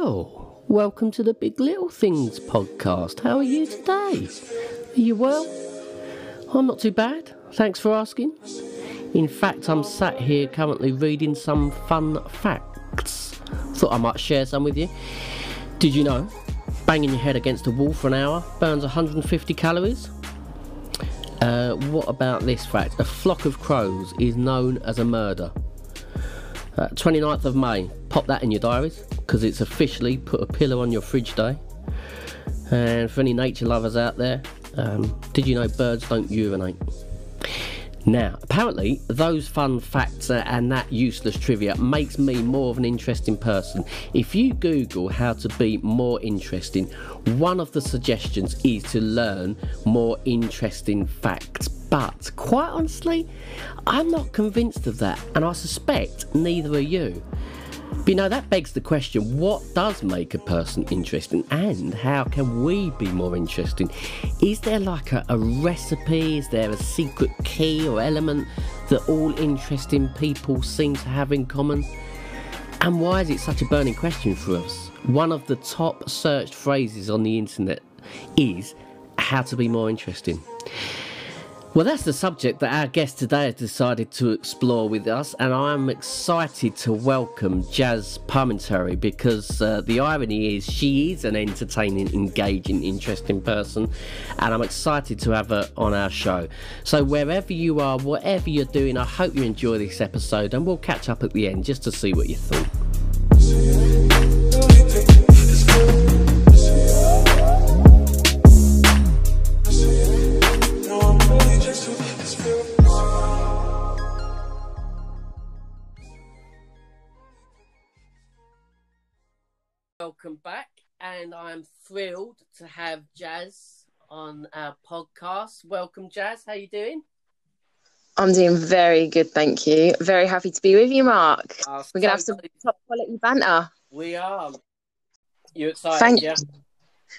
Well, welcome to the Big Little Things podcast. How are you today? Are you well? I'm not too bad. Thanks for asking. In fact, I'm sat here currently reading some fun facts. Thought I might share some with you. Did you know banging your head against a wall for an hour burns 150 calories? Uh, what about this fact? A flock of crows is known as a murder. Uh, 29th of May, pop that in your diaries because it's officially put a pillow on your fridge day. And for any nature lovers out there, um, did you know birds don't urinate? Now, apparently, those fun facts and that useless trivia makes me more of an interesting person. If you Google how to be more interesting, one of the suggestions is to learn more interesting facts. But quite honestly, I'm not convinced of that, and I suspect neither are you. But you know, that begs the question what does make a person interesting and how can we be more interesting? Is there like a, a, recipe? Is there a secret key or element that all interesting people seem to have in common? And why is it such a burning question for us? One of the top searched phrases on the internet is how to be more interesting. Well, that's the subject that our guest today has decided to explore with us, and I am excited to welcome Jazz Palminteri because uh, the irony is she is an entertaining, engaging, interesting person, and I'm excited to have her on our show. So, wherever you are, whatever you're doing, I hope you enjoy this episode, and we'll catch up at the end just to see what you thought. Welcome back, and I'm thrilled to have Jazz on our podcast. Welcome, Jazz. How you doing? I'm doing very good, thank you. Very happy to be with you, Mark. Oh, We're gonna have some top quality banter. We are. You excited? Thank yeah? you.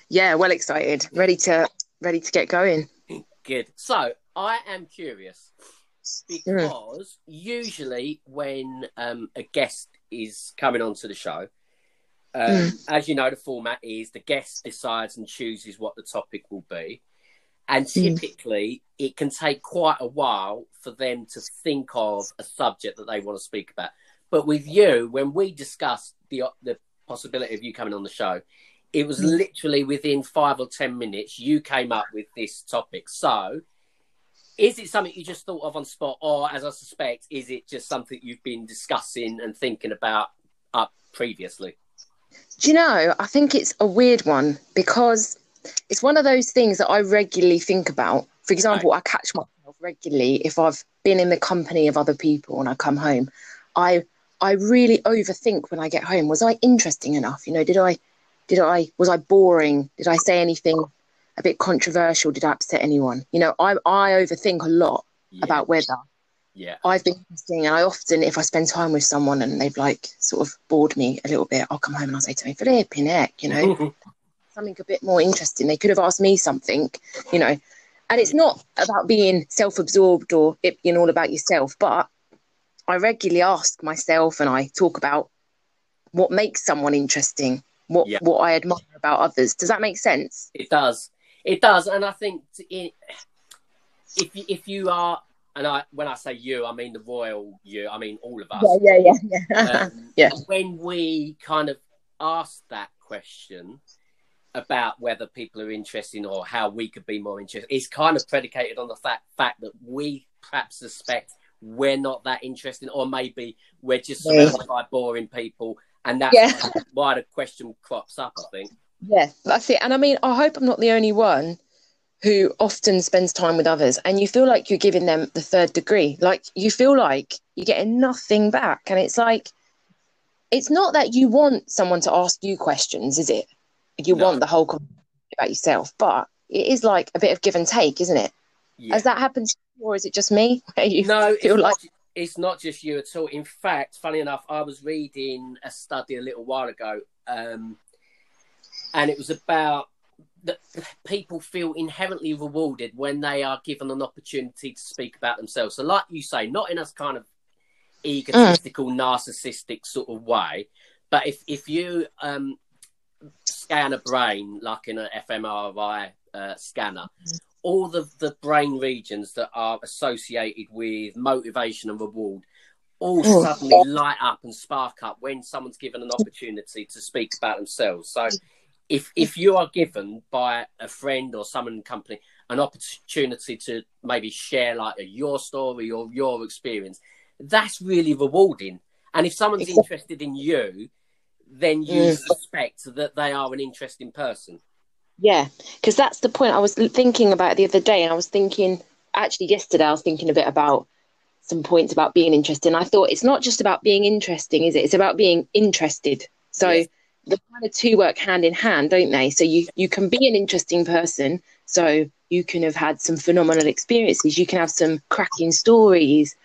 Yeah, well excited. Ready to ready to get going. Good. So I am curious because mm. usually when um, a guest is coming onto the show, um, mm. As you know, the format is the guest decides and chooses what the topic will be. And mm. typically, mm. it can take quite a while for them to think of a subject that they want to speak about. But with you, when we discussed the the possibility of you coming on the show, it was mm. literally within five or ten minutes you came up with this topic. So, is it something you just thought of on spot, or as I suspect, is it just something you've been discussing and thinking about up previously? Do you know? I think it's a weird one because it's one of those things that I regularly think about. For example, right. I catch myself regularly if I've been in the company of other people and I come home. I I really overthink when I get home. Was I interesting enough? You know, did I did I was I boring? Did I say anything a bit controversial? Did I upset anyone? You know, I I overthink a lot yeah. about whether yeah. I've been seeing and i often if i spend time with someone and they've like sort of bored me a little bit i'll come home and i'll say to me flipping heck you know? Something a bit more interesting. They could have asked me something you know? And it's not about being self-absorbed or it being all about yourself but i regularly ask myself and i talk about what makes someone interesting what yeah. what i admire about others. Does that make sense? It does. It does and i think it, if if you are and I when I say you, I mean the royal you. I mean all of us. Yeah, yeah, yeah, yeah. um, yeah. When we kind of asked that question about whether people are interested or how we could be more interested, it's kind of predicated on the fact fact that we perhaps suspect we're not that interesting, or maybe we're just surrounded by boring people, and that's yeah. why the question crops up. I think. Yeah, that's it. And I mean, I hope I'm not the only one who often spends time with others and you feel like you're giving them the third degree. Like you feel like you're getting nothing back and it's like it's not that you want someone to ask you questions is it? You no. want the whole conversation about yourself but it is like a bit of give and take isn't it? Yeah. has that happened or is it just me? You no feel it's like not, it's not just you at all. In fact funny enough i was reading a study a little while ago um, and it was about that people feel inherently rewarded when they are given an opportunity to speak about themselves. So, like you say, not in a kind of egotistical, mm. narcissistic sort of way, but if if you um, scan a brain like in an fMRI uh, scanner, all the the brain regions that are associated with motivation and reward all Mm. suddenly light up and spark up when someone's given an opportunity to speak about themselves. So if if you are given by a friend or someone in company an opportunity to maybe share like your story or your experience, that's really rewarding. And if someone's Exactly. interested in you, then you Mm. suspect that they are an interesting person. Yeah, because that's the point I was thinking about the other day, and I was thinking actually yesterday I was thinking a bit about some points about being interesting. I thought it's not just about being interesting, is it? It's about being interested. So Yes. The kind of two work hand in hand, don't they? So you you can be an interesting person, so you can have had some phenomenal experiences, you can have some cracking stories,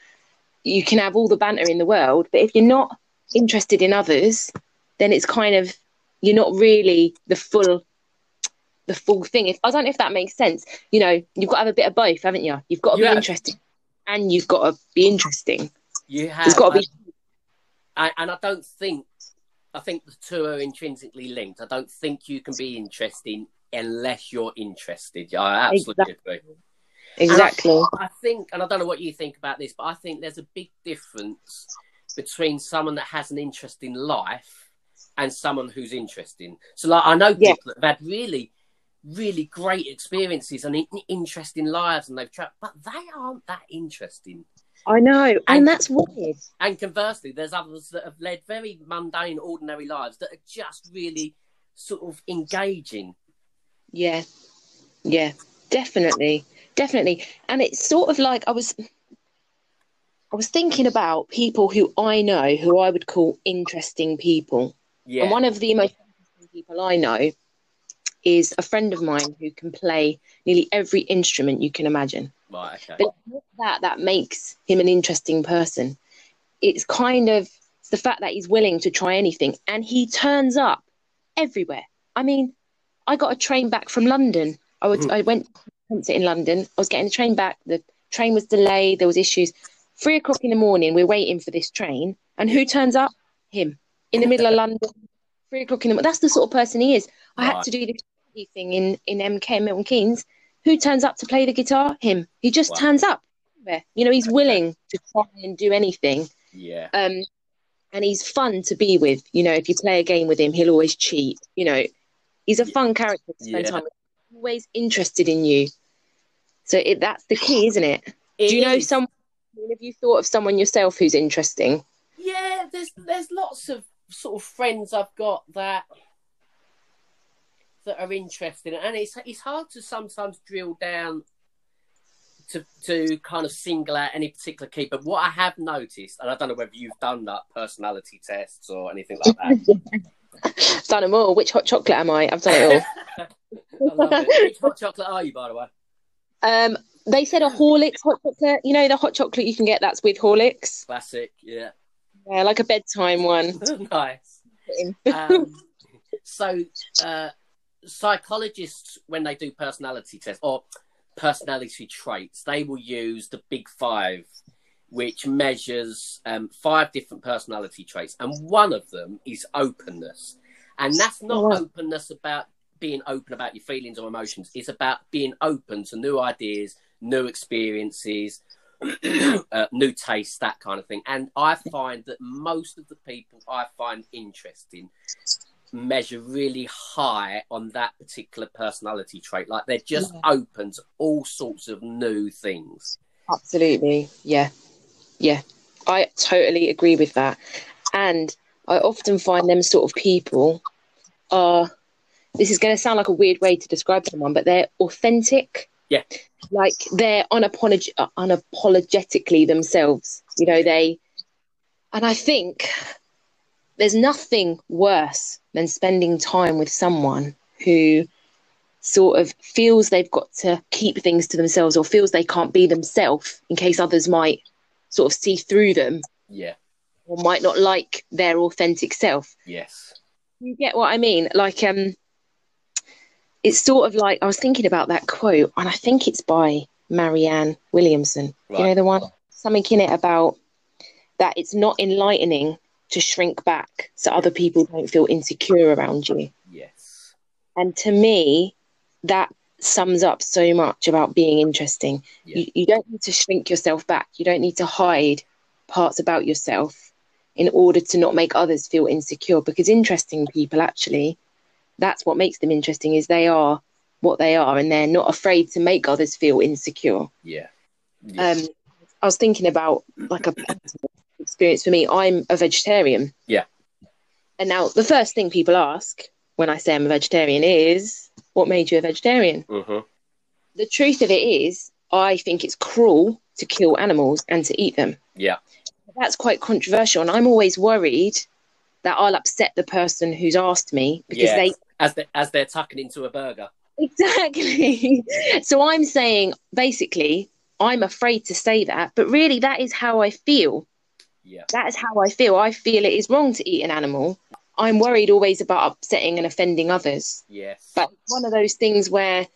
you can have all the banter in the world, but if you're not interested in others, then it's kind of you're not really the full the full thing. If I don't know if that makes sense. You know, you've got to have a bit of both, haven't you? You've got to You be have. interesting and you've got to be interesting. You have, It's got to be I, and I don't think I think the two are intrinsically linked. I don't think you can be interesting unless you're interested. I absolutely agree. exactly. I think, and I don't know what you think about this, but I think there's a big difference between someone that has an interest in life and someone who's interesting. So, like, I know people that have had really, really great experiences and interesting lives, and they've tried, but they aren't that interesting. I know, and, And- that's weird. And conversely, there's others that have led very mundane, ordinary lives that are just really sort of engaging. Yeah, yeah, definitely, definitely. And it's sort of like I was, I was thinking about people who I know who I would call interesting people. Yeah. And one of the most interesting people I know is a friend of mine who can play nearly every instrument you can imagine. Right, okay. But that that makes him an interesting person. It's kind of the fact that he's willing to try anything and he turns up everywhere. I mean, I got a train back from London. I would Mhm. I went to a concert in London. I was getting the train back. The train was delayed. There was issues. Three o'clock in the morning, we're waiting for this train, and who turns up? Him in the middle of London. Three o'clock in the morning. That's the sort of person he is. I had to do this thing in in MK Milton Keynes. Who turns up to play the guitar? Him. He just Wow. turns up. You know, he's willing to try and do anything. Yeah. Um, and he's fun to be with. You know, if you play a game with him, he'll always cheat. You know, he's a fun character to spend Yeah. time with. Always interested in you. So it, that's the key, isn't it? It do you know is. someone? Have you thought of someone yourself who's interesting? Yeah, there's there's lots of sort of friends I've got that that are interesting, and it's it's hard to sometimes drill down to to kind of single out any particular key. But what I have noticed, and I don't know whether you've done that personality tests or anything like that. done them all. Which hot chocolate am I? I've done it all. It. Which hot chocolate are you, by the way? Um, they said a Horlicks hot chocolate. You know the hot chocolate you can get that's with Horlicks. Classic, yeah, Yeah, like a bedtime one. nice. um, so uh, psychologists when they do personality tests or personality traits they will use the big five which measures um, five different personality traits and one of them is openness and that's not Oh, openness about being open about your feelings or emotions it's about being open to new ideas new experiences uh, new tastes, that kind of thing. And I find that most of the people I find interesting measure really high on that particular personality trait. Like they're just Yeah. open to all sorts of new things. Absolutely. Yeah. Yeah. I totally agree with that. And I often find them sort of people are this is going to sound like a weird way to describe someone, but they're authentic. Yeah. Like they're unapolog- uh, unapologetically themselves. You know, they, and I think there's nothing worse than spending time with someone who sort of feels they've got to keep things to themselves or feels they can't be themselves in case others might sort of see through them Yeah. or might not like their authentic self. Yes. You get what I mean? Like, um, it's sort of like I was thinking about that quote, and I think it's by Marianne Williamson. You know Right. the one, something in it about that it's not enlightening to shrink back so other people don't feel insecure around you. Yeah. And to me, that sums up so much about being interesting. Yeah. You, you don't need to shrink yourself back. You don't need to hide parts about yourself in order to not make others feel insecure because interesting people actually that's what makes them interesting is they are what they are and they're not afraid to make others feel insecure Yeah. Yeah. um i was thinking about like a experience for me i'm a vegetarian Yeah. and now the first thing people ask when i say i'm a vegetarian is what made you a vegetarian hmm the truth of it is i think it's cruel to kill animals and to eat them Yeah. that's quite controversial and i'm always worried that i'll upset the person who's asked me because Yeah. they As they as they're tucking into a burger. exactly so i'm saying basically i'm afraid to say that but really that is how i feel Yeah. that is how i feel i feel it is wrong to eat an animal i'm worried always about upsetting and offending others Yes. but it's one of those things where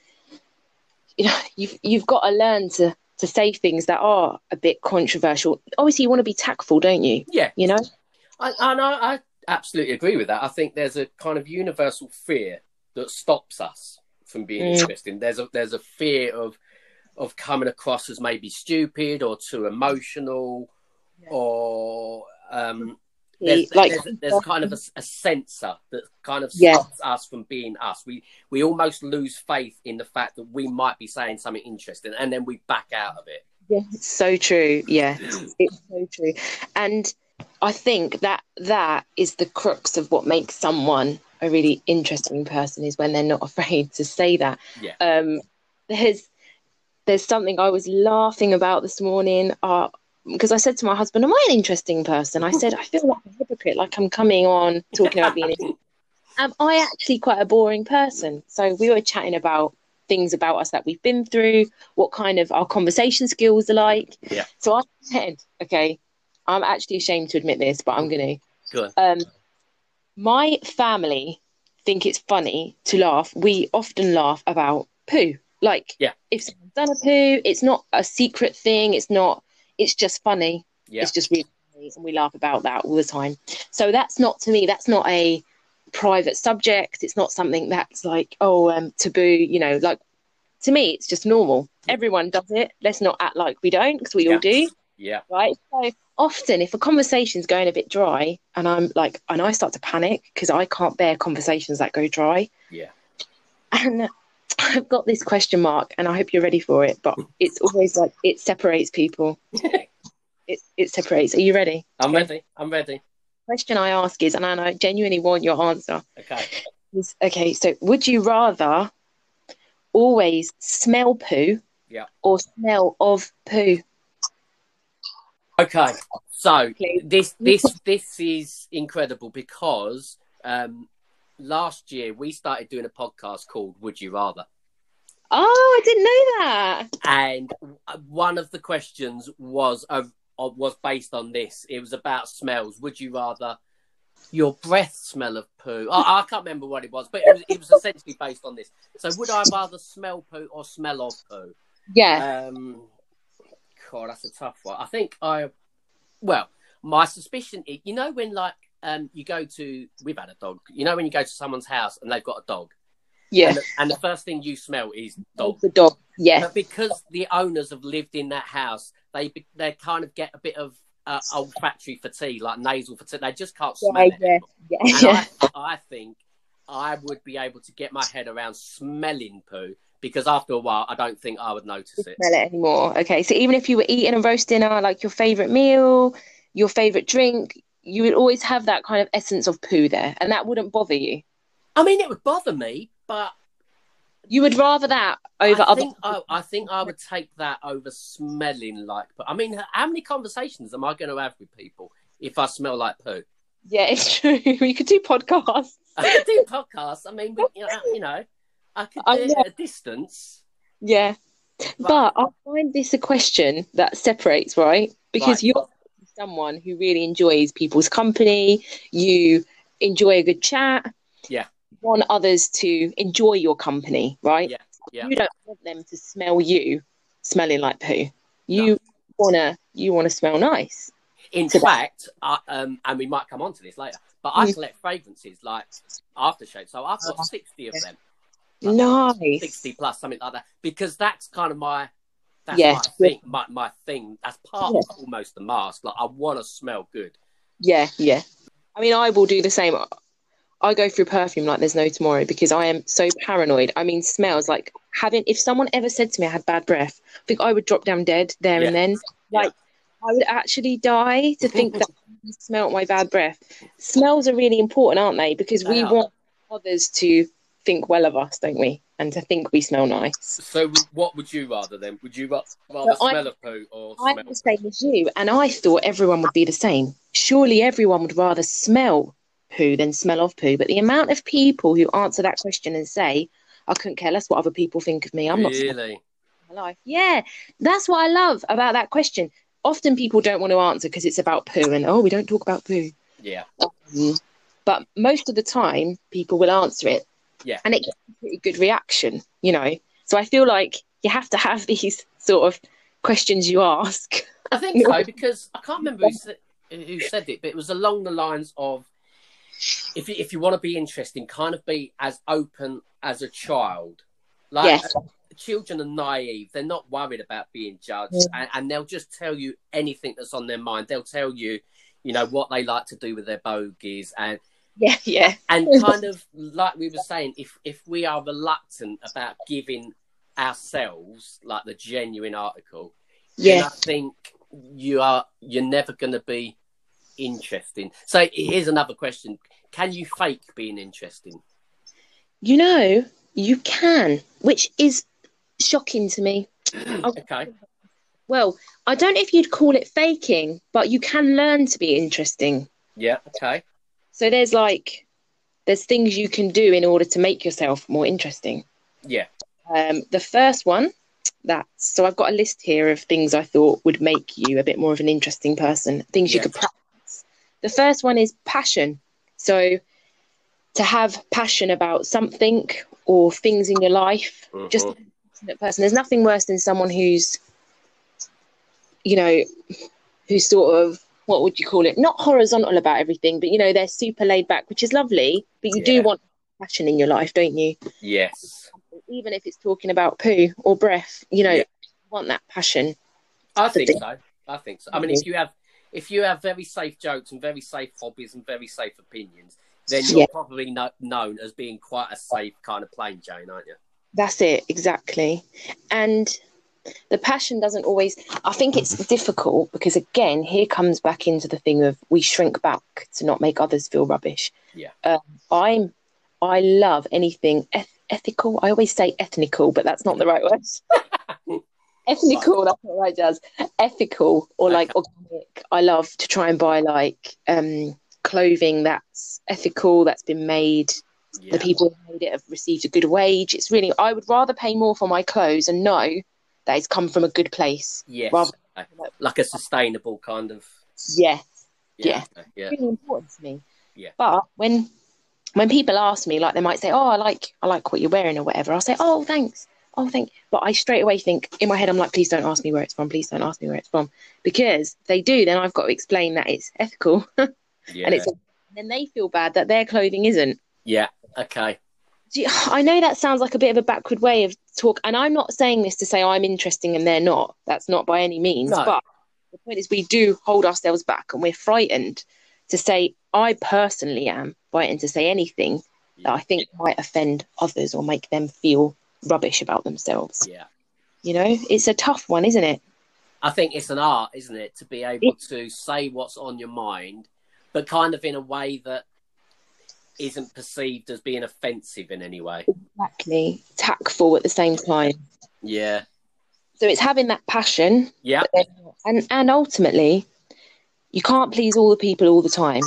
you know you've you've got to learn to to say things that are a bit controversial obviously you want to be tactful don't you yeah. you know I, and I, I absolutely agree with that. I think there's a kind of universal fear that stops us from being Mm. interesting. There's a there's a fear of of coming across as maybe stupid or too emotional. Or um, there's, like there's, there's kind of a, a censor that kind of Yeah. stops us from being us. We we almost lose faith in the fact that we might be saying something interesting, and then we back out of it. Yeah, it's so true. Yeah, it's so true. And I think that that is the crux of what makes someone a really interesting person is when they're not afraid to say that. Yeah. Um, there's there's something I was laughing about this morning. Uh, because I said to my husband, "Am I an interesting person?" I said, "I feel like a hypocrite, like I'm coming on talking about being." Am I actually quite a boring person? So we were chatting about things about us that we've been through, what kind of our conversation skills are like. Yeah. So I said, okay, I'm actually ashamed to admit this, but I'm going Good. to. Um, my family think it's funny to laugh. We often laugh about poo. Like, Yeah. if someone's done a poo, it's not a secret thing. It's not. It's just funny. Yeah. It's just really funny, and we laugh about that all the time. So that's not to me. That's not a private subject. It's not something that's like oh um, taboo. You know, like to me, it's just normal. Everyone does it. Let's not act like we don't, because we Yeah. all do, Yeah. right? So often, if a conversation's going a bit dry, and I'm like, and I start to panic because I can't bear conversations that go dry, Yeah. and I've got this question mark, and I hope you're ready for it. But it's always like it separates people. It it separates. Are you ready? I'm ready. I'm ready. Question I ask is, and I genuinely want your answer. Okay. is okay, so would you rather always smell poo Yeah. or smell of poo? Okay. So Please. this this this is incredible because um last year we started doing a podcast called Would You Rather. Oh, I didn't know that. and one of the questions was uh, was based on this. It was about smells. Would you rather your breath smell of poo? I, I can't remember what it was, but it was, it was essentially based on this. So, would I rather smell poo or smell of poo? Yeah. Um, God, that's a tough one. I think I, well, my suspicion, is, you know, when like um, you go to, we've had a dog. You know, when you go to someone's house and they've got a dog, yeah. and, the, and the first thing you smell is dog. The dog. Yeah. But because the owners have lived in that house, they they kind of get a bit of uh, olfactory fatigue, like nasal fatigue. They just can't smell Yeah, it. yeah, yeah. Yeah. I, I think I would be able to get my head around smelling poo because after a while, I don't think I would notice it. smell it anymore. Okay, so even if you were eating a roast dinner, like your favorite meal, your favorite drink, you would always have that kind of essence of poo there, and that wouldn't bother you. I mean, it would bother me, but You would rather that over I other. think I, I think I would take that over smelling like But I mean, how many conversations am I going to have with people if I smell like poo? Yeah, it's true. We could do podcasts. I could do podcasts. I mean, we, you, know, you know, I could oh, do I it at a distance. Yeah. But I find this a question that separates, right? Because Right. you're someone who really enjoys people's company, you enjoy a good chat. Yeah. Want others to enjoy your company, right? Yeah, yeah. You don't want them to smell you smelling like poo. You wanna you wanna smell nice. In So fact, I, um, and we might come on to this later, but I Mm. collect fragrances like aftershave. So I've got Oh. 60 of them. Nice. 60 plus, something like that. Because that's kind of my that's Yeah. my thing. My, my thing. That's part of almost the mask. Like I want to smell good. Yeah, yeah. I mean, I will do the same. I go through perfume like there's no tomorrow because I am so paranoid. I mean, smells like having. If someone ever said to me I had bad breath, I think I would drop down dead there and then. Like, I would actually die to think that I smelt my bad breath. Smells are really important, aren't they? Because we want others to think well of us, don't we? And to think we smell nice. So what would you rather then? Would you rather So I- smell of poo or I'm smell? the same as you, and I thought everyone would be the same. Surely everyone would rather smell poo than smell of poo. But the amount of people who answer that question and say, I couldn't care less what other people think of me. I'm not really? my life. Yeah, that's what I love about that question. Often people don't want to answer because it's about poo and oh, we don't talk about poo. Yeah. Um, but most of the time, people will answer it. Yeah. And it gets a pretty good reaction, you know. So I feel like you have to have these sort of questions you ask. I think so because I can't remember who said, who said it, but it was along the lines of if you, if you want to be interesting, kind of be as open as a child. Like Yes. uh, children are naive; they're not worried about being judged, and, and they'll just tell you anything that's on their mind. They'll tell you, you know, what they like to do with their bogies, and Yeah, yeah. and kind of like we were saying, if if we are reluctant about giving ourselves like the genuine article, then Yeah. I think you are you're never going to be interesting. So here's another question: Can you fake being interesting? You know, you can, which is shocking to me. okay, Well, I don't know if you'd call it faking, but you can learn to be interesting. yeah, okay, So there's like there's things you can do in order to make yourself more interesting. yeah, Um, the first one, that's so I've got a list here of things I thought would make you a bit more of an interesting person, things you could practice. The first one is passion. So to have passion about something or things in your life, just Mhm. a person. There's nothing worse than someone who's, you know, who's sort of what would you call it? Not horizontal about everything, but you know, they're super laid back, which is lovely. But you Yeah. do want passion in your life, don't you? yes. even if it's talking about poo or breath, you know, Yeah. you want that passion. I think so. I think so. I mean, if you have if you have very safe jokes and very safe hobbies and very safe opinions, then you're Yeah. probably no, known as being quite a safe kind of plain Jane, aren't you? That's it, exactly. And the passion doesn't always, I think it's difficult because, again, here comes back into the thing of we shrink back to not make others feel rubbish. Yeah. Um, I'm, I love anything eth- ethical. I always say ethnical, but that's not the right word. Ethnical, that's what right does. Ethical or like organic. I love to try and buy like um clothing that's ethical, that's been made Yeah. the people who made it have received a good wage. It's really, I would rather pay more for my clothes and know that it's come from a good place. Yes. Rather- like a sustainable kind of. Yeah, Yeah. Yeah. it's really important to me. Yeah. But when when people ask me, like they might say, "Oh, I like I like what you're wearing" or whatever, I'll say, "Oh, thanks." Oh, thank. But I straight away think in my head, I'm like, "Please don't ask me where it's from. Please don't ask me where it's from," because if they do, then I've got to explain that it's ethical, Yeah. and it's. Then they feel bad that their clothing isn't. yeah. Okay. You- I know that sounds like a bit of a backward way of talk, and I'm not saying this to say I'm interesting and they're not. That's not by any means. No. But the point is, we do hold ourselves back, and we're frightened to say. I personally am frightened to say anything that I think might offend others or make them feel rubbish about themselves. Yeah. You know, it's a tough one, isn't it? I think it's an art, isn't it, to be able to say what's on your mind, but kind of in a way that isn't perceived as being offensive in any way. Exactly. Tactful at the same time. Yeah. So it's having that passion, Yeah. and and ultimately, you can't please all the people all the time.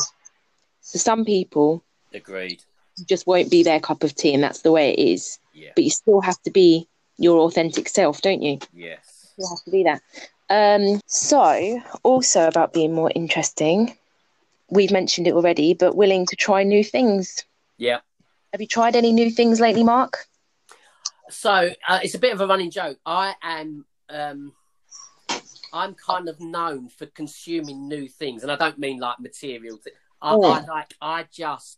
So some people Agreed. just won't be their cup of tea, and that's the way it is. Yeah. But you still have to be your authentic self, don't you? Yes. You have to be that. Um, so, also about being more interesting, we've mentioned it already, but willing to try new things. Yeah. Have you tried any new things lately, Mark? So uh, it's a bit of a running joke. I am. Um, I'm kind of known for consuming new things, and I don't mean like material. Th- I, Oh. I like. I just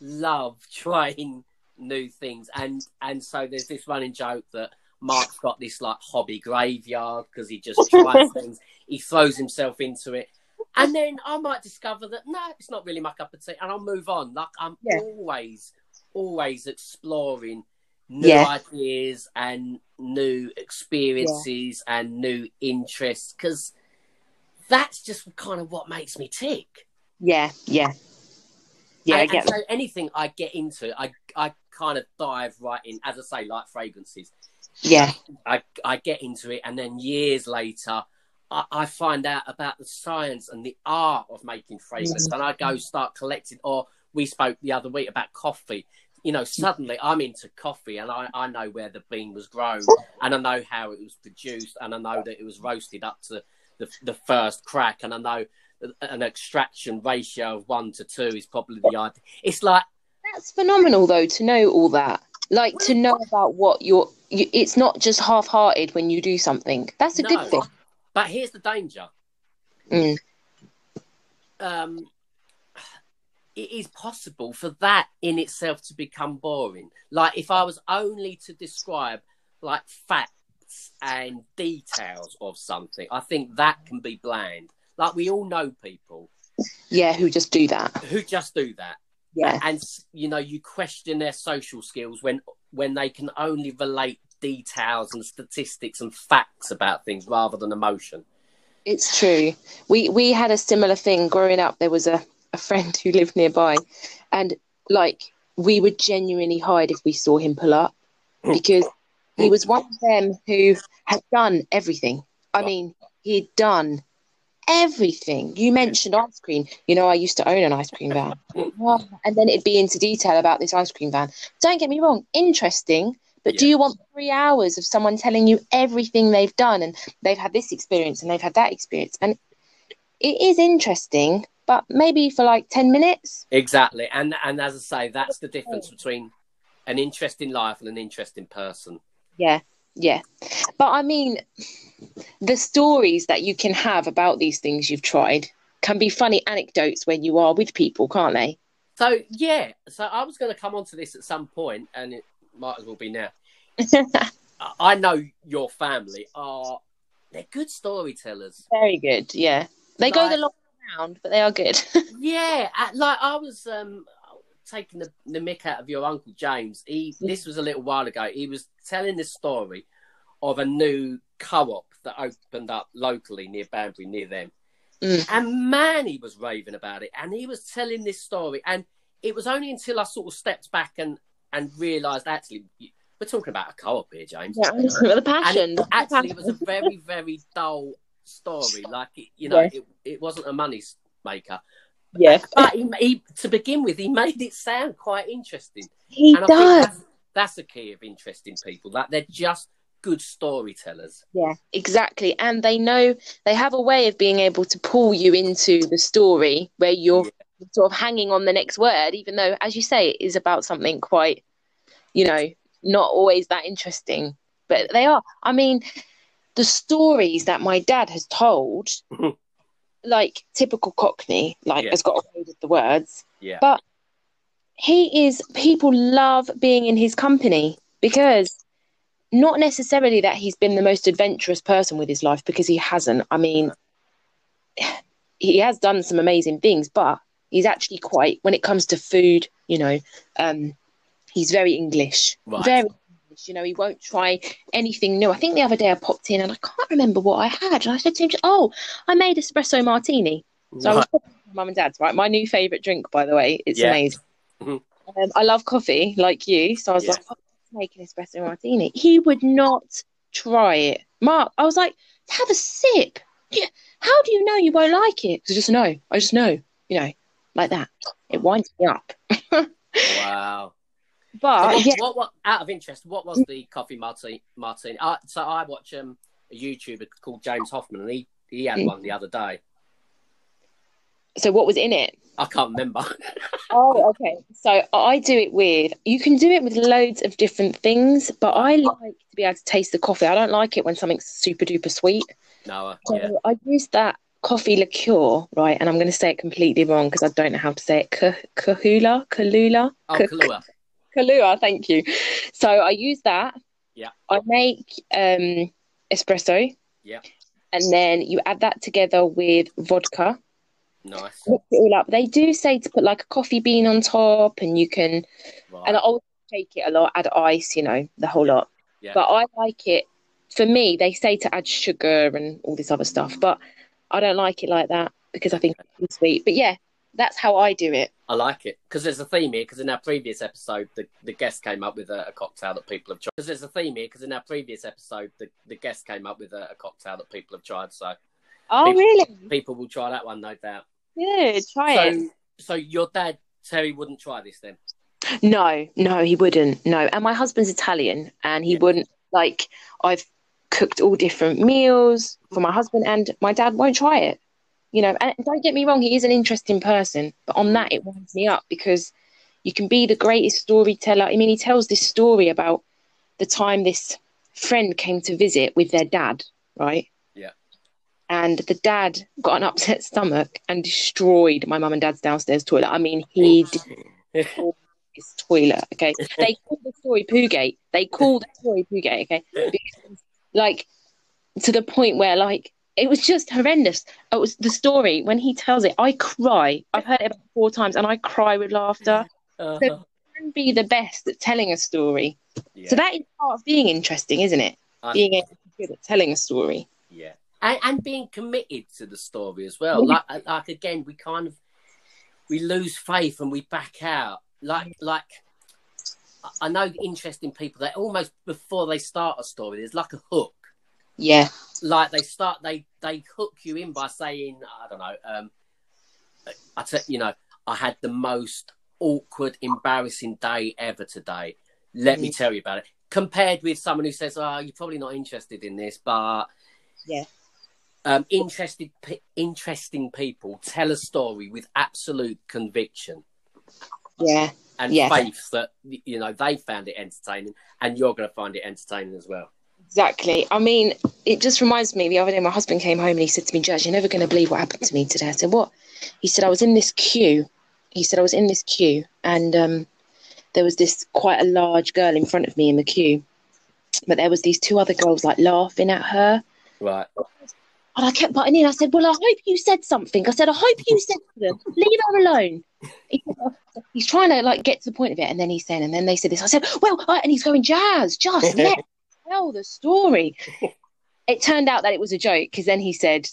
love trying new things, and and so there's this running joke that Mark's got this like hobby graveyard because he just tries things. He throws himself into it, and then I might discover that no, it's not really my cup of tea, and I'll move on. Like I'm Yeah. always, always exploring new Yeah. ideas and new experiences and new interests because that's just kind of what makes me tick. Yeah, yeah, yeah. I get and so anything I get into, I I kind of dive right in. As I say, like fragrances, yeah, I I get into it, and then years later, I, I find out about the science and the art of making fragrance, mm. and I go start collecting. Or we spoke the other week about coffee. You know, suddenly I'm into coffee, and I, I know where the bean was grown, and I know how it was produced, and I know that it was roasted up to the the first crack, and I know an extraction ratio of one to two is probably the ideal. It's like That's phenomenal, though, to know all that. Like to know about what you're. You, it's not just half-hearted when you do something. That's a No. good thing. But here's the danger. Mm. Um, it is possible for that in itself to become boring. Like if I was only to describe like facts and details of something, I think that can be bland. Like we all know people Yeah, who just do that? who just do that. Yeah, and you know you question their social skills when when they can only relate details and statistics and facts about things rather than emotion it's true. We we had a similar thing growing up. There was a a friend who lived nearby, and like we would genuinely hide if we saw him pull up because he was one of them who had done everything. I mean, he'd done everything. You mentioned ice cream. You know, I used to own an ice cream van. And then it'd be into detail about this ice cream van. Don't get me wrong, interesting. But do you want three hours of someone telling you everything they've done and they've had this experience and they've had that experience? And it is interesting, but maybe for like 10 minutes. exactly and and as i say that's the difference between an interesting life and an interesting person Yeah, yeah. But I mean, the stories that you can have about these things you've tried can be funny anecdotes when you are with people, can't they? so yeah so i was going to come on to this at some point and it might as well be now I- know your family are they're good storytellers Very good, yeah. They go the long round, but they are good. Yeah, like I was um taking the, the mick out of your uncle James. He this was a little while ago. He was telling this story of a new co-op that opened up locally near Banbury, near them. Mm. And man, he was raving about it. And he was telling this story, and it was only until I sort of stepped back and and realised actually we're talking about a co-op here, James. yeah, the passion. It, actually, it was a very, very dull story. Like, it, you know, Yes. it, it wasn't a money maker. Yeah. But he, he, to begin with, he made it sound quite interesting. He and I does. think that's, that's the key of interesting people. That they're just good storytellers. Yeah, exactly. And they know they have a way of being able to pull you into the story where you're sort of hanging on the next word, even though, as you say, it is about something quite, you know, not always that interesting. But they are. I mean, the stories that my dad has told. like typical Cockney, like Yeah. has got away the words. Yeah. But he is, people love being in his company because not necessarily that he's been the most adventurous person with his life because he hasn't. I mean, he has done some amazing things, but he's actually quite, when it comes to food, you know, um, he's very English. Right. Very You know, he won't try anything new. I think the other day I popped in and I can't remember what I had. And I said to him, Oh, I made espresso martini. So I was talking to my mum and dad's, right? My new favourite drink, by the way. It's Yeah. amazing. Mhm. Um, I love coffee, like you. So I was Yeah. like, oh, let's make an espresso martini. He would not try it. Mark, I was like, have a sip. Yeah. How do you know you won't like it? 'Cause I just know. I just know. You know, like that. It winds me up. Wow. So But what, Uh, yeah, what, what, out of interest, what was the coffee martini? martini? I, so I watch um, a YouTuber called James Hoffmann, and he, he had Mm. one the other day. so what was in it? I can't remember. Oh, okay. So I do it with, you can do it with loads of different things, but I like to be able to taste the coffee. I don't like it when something's super duper sweet. no, uh, So yeah. I use that coffee liqueur, right? And I'm going to say it completely wrong because I don't know how to say it. Ka- Kahula? Kalula? Oh, Ka- Kahlua. Kahlua, thank you. So I use that. Yeah. I make um, espresso. Yeah. And then you add that together with vodka. Nice. Mix it all up. They do say to put like a coffee bean on top, and you can. Right. And I'll shake it a lot, add ice, you know, the whole lot. Yeah. But I like it. For me, they say to add sugar and all this other stuff, but I don't like it like that because I think it's too sweet. But yeah, that's how I do it. I like it because there's a theme here. Because in our previous episode, the, the guest came up with a, a cocktail that people have tried. Because there's a theme here. Because in our previous episode, the, the guest came up with a, a cocktail that people have tried. So Oh, People- really? people will try that one, no doubt. Good. Try it. So, so your dad Terry wouldn't try this then? No, no, he wouldn't. No. And my husband's Italian and he Yeah. wouldn't like I've cooked all different meals for my husband and my dad won't try it. You know, and don't get me wrong, he is an interesting person, but on that it winds me up because you can be the greatest storyteller. I mean, he tells this story about the time this friend came to visit with their dad, right? Yeah. And the dad got an upset stomach and destroyed my mum and dad's downstairs toilet. I mean, he his toilet. Okay, they call the story Poogate. They call the story Poogate. Okay, because, like to the point where like it was just horrendous. It was the story when he tells it. I cry. I've heard it about four times, and I cry with laughter. Uh, Can be the best at telling a story. yeah, So that is part of being interesting, isn't it? Being able good at telling a story. yeah, and, and being committed to the story as well. Like, like again, we kind of we lose faith and we back out. Like, like I know interesting people that almost before they start a story, there's like a hook. Yeah, like they start they they hook you in by saying I don't know um I tell you know I had the most awkward embarrassing day ever today. Let me tell you about it. Compared with someone who says oh you're probably not interested in this but Yeah. um interested pe- interesting people tell a story with absolute conviction. Yeah, and Yeah. faith that you know they found it entertaining and you're going to find it entertaining as well exactly. I mean, it just reminds me. The other day, my husband came home and he said to me, "Judge, you're never going to believe what happened to me today." I said, "What?" He said, "I was in this queue." He said, "I was in this queue, and um, there was this quite a large girl in front of me in the queue, but there was these two other girls like laughing at her." right And I kept butting in. I said, Well, I hope you said something. I said, I hope you said to them, leave her alone. He- He's trying to like get to the point of it. And then he's saying, and then they said this. I said, Well, I, and he's going, Jazz, just let tell the story. It turned out that it was a joke because then he said,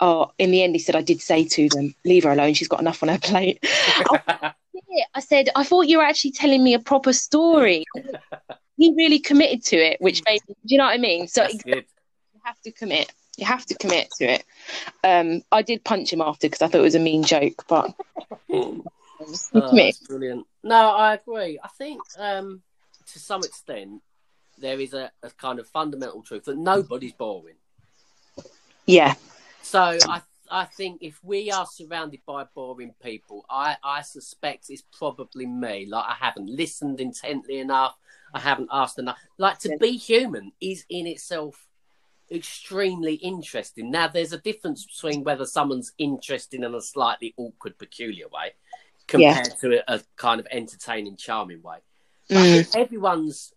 Oh, in the end, he said, I did say to them, leave her alone. She's got enough on her plate. Yeah, I said, I thought you were actually telling me a proper story. he really committed to it, which made, do you know what I mean? So good. you have to commit. You have to commit to it. Um, I did punch him after because I thought it was a mean joke, but Oh, that's brilliant. No, I agree. I think um, to some extent there is a, a kind of fundamental truth that nobody's boring. Yeah, So I I think if we are surrounded by boring people, I, I suspect it's probably me. Like I haven't listened intently enough. I haven't asked enough. Like to Yeah. be human is in itself extremely interesting. Now there's a difference between whether someone's interesting in a slightly awkward, peculiar way compared to a, a kind of entertaining, charming way. Mm. everyone's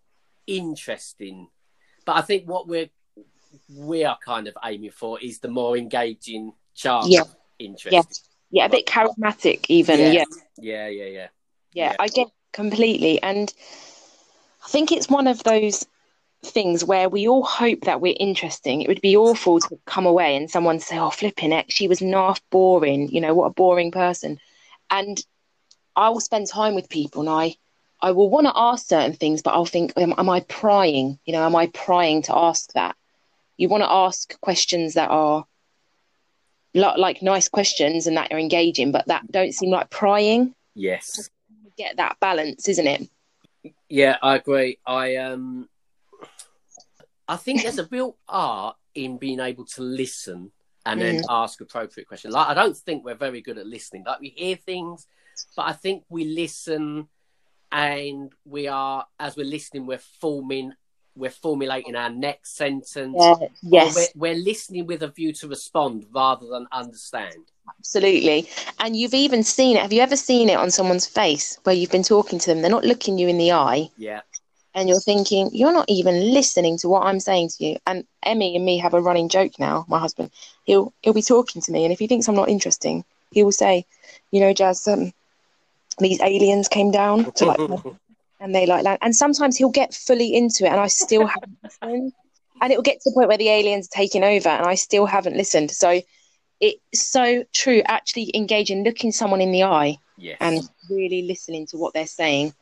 interesting, but I think what we're we are kind of aiming for is the more engaging, charming, Yeah. interesting. yeah, a bit charismatic, even. Yeah. Yeah, Yeah, yeah, yeah. yeah, Yeah. I get completely, and I think it's one of those things where we all hope that we're interesting. It would be awful to come away and someone say, "Oh, flipping it, she was naff boring." You know, what a boring person. And I will spend time with people, and I, I will want to ask certain things, but I'll think, am, am I prying? You know, am I prying to ask that? You want to ask questions that are lo- like nice questions and that are engaging, but that don't seem like prying. Yes. Get that balance, isn't it? Yeah, I agree. I um I think there's a real art in being able to listen and then ask appropriate questions. Like I don't think we're very good at listening. Like we hear things, but I think we listen and we are as we're listening, we're forming we're formulating our next sentence. Or yes. We're, we're listening with a view to respond rather than understand. Absolutely. And you've even seen it. Have you ever seen it on someone's face where you've been talking to them? They're not looking you in the eye, Yeah. and you're thinking, you're not even listening to what I'm saying to you. And Emmy and me have a running joke now, my husband. He'll he'll be talking to me, and if he thinks I'm not interesting, he will say, you know, Jazz, um, these aliens came down to like and they like land. And sometimes he'll get fully into it, and I still haven't listened. And it will get to the point where the aliens are taking over, and I still haven't listened. So it's so true. Actually, engaging, looking someone in the eye, yes. and really listening to what they're saying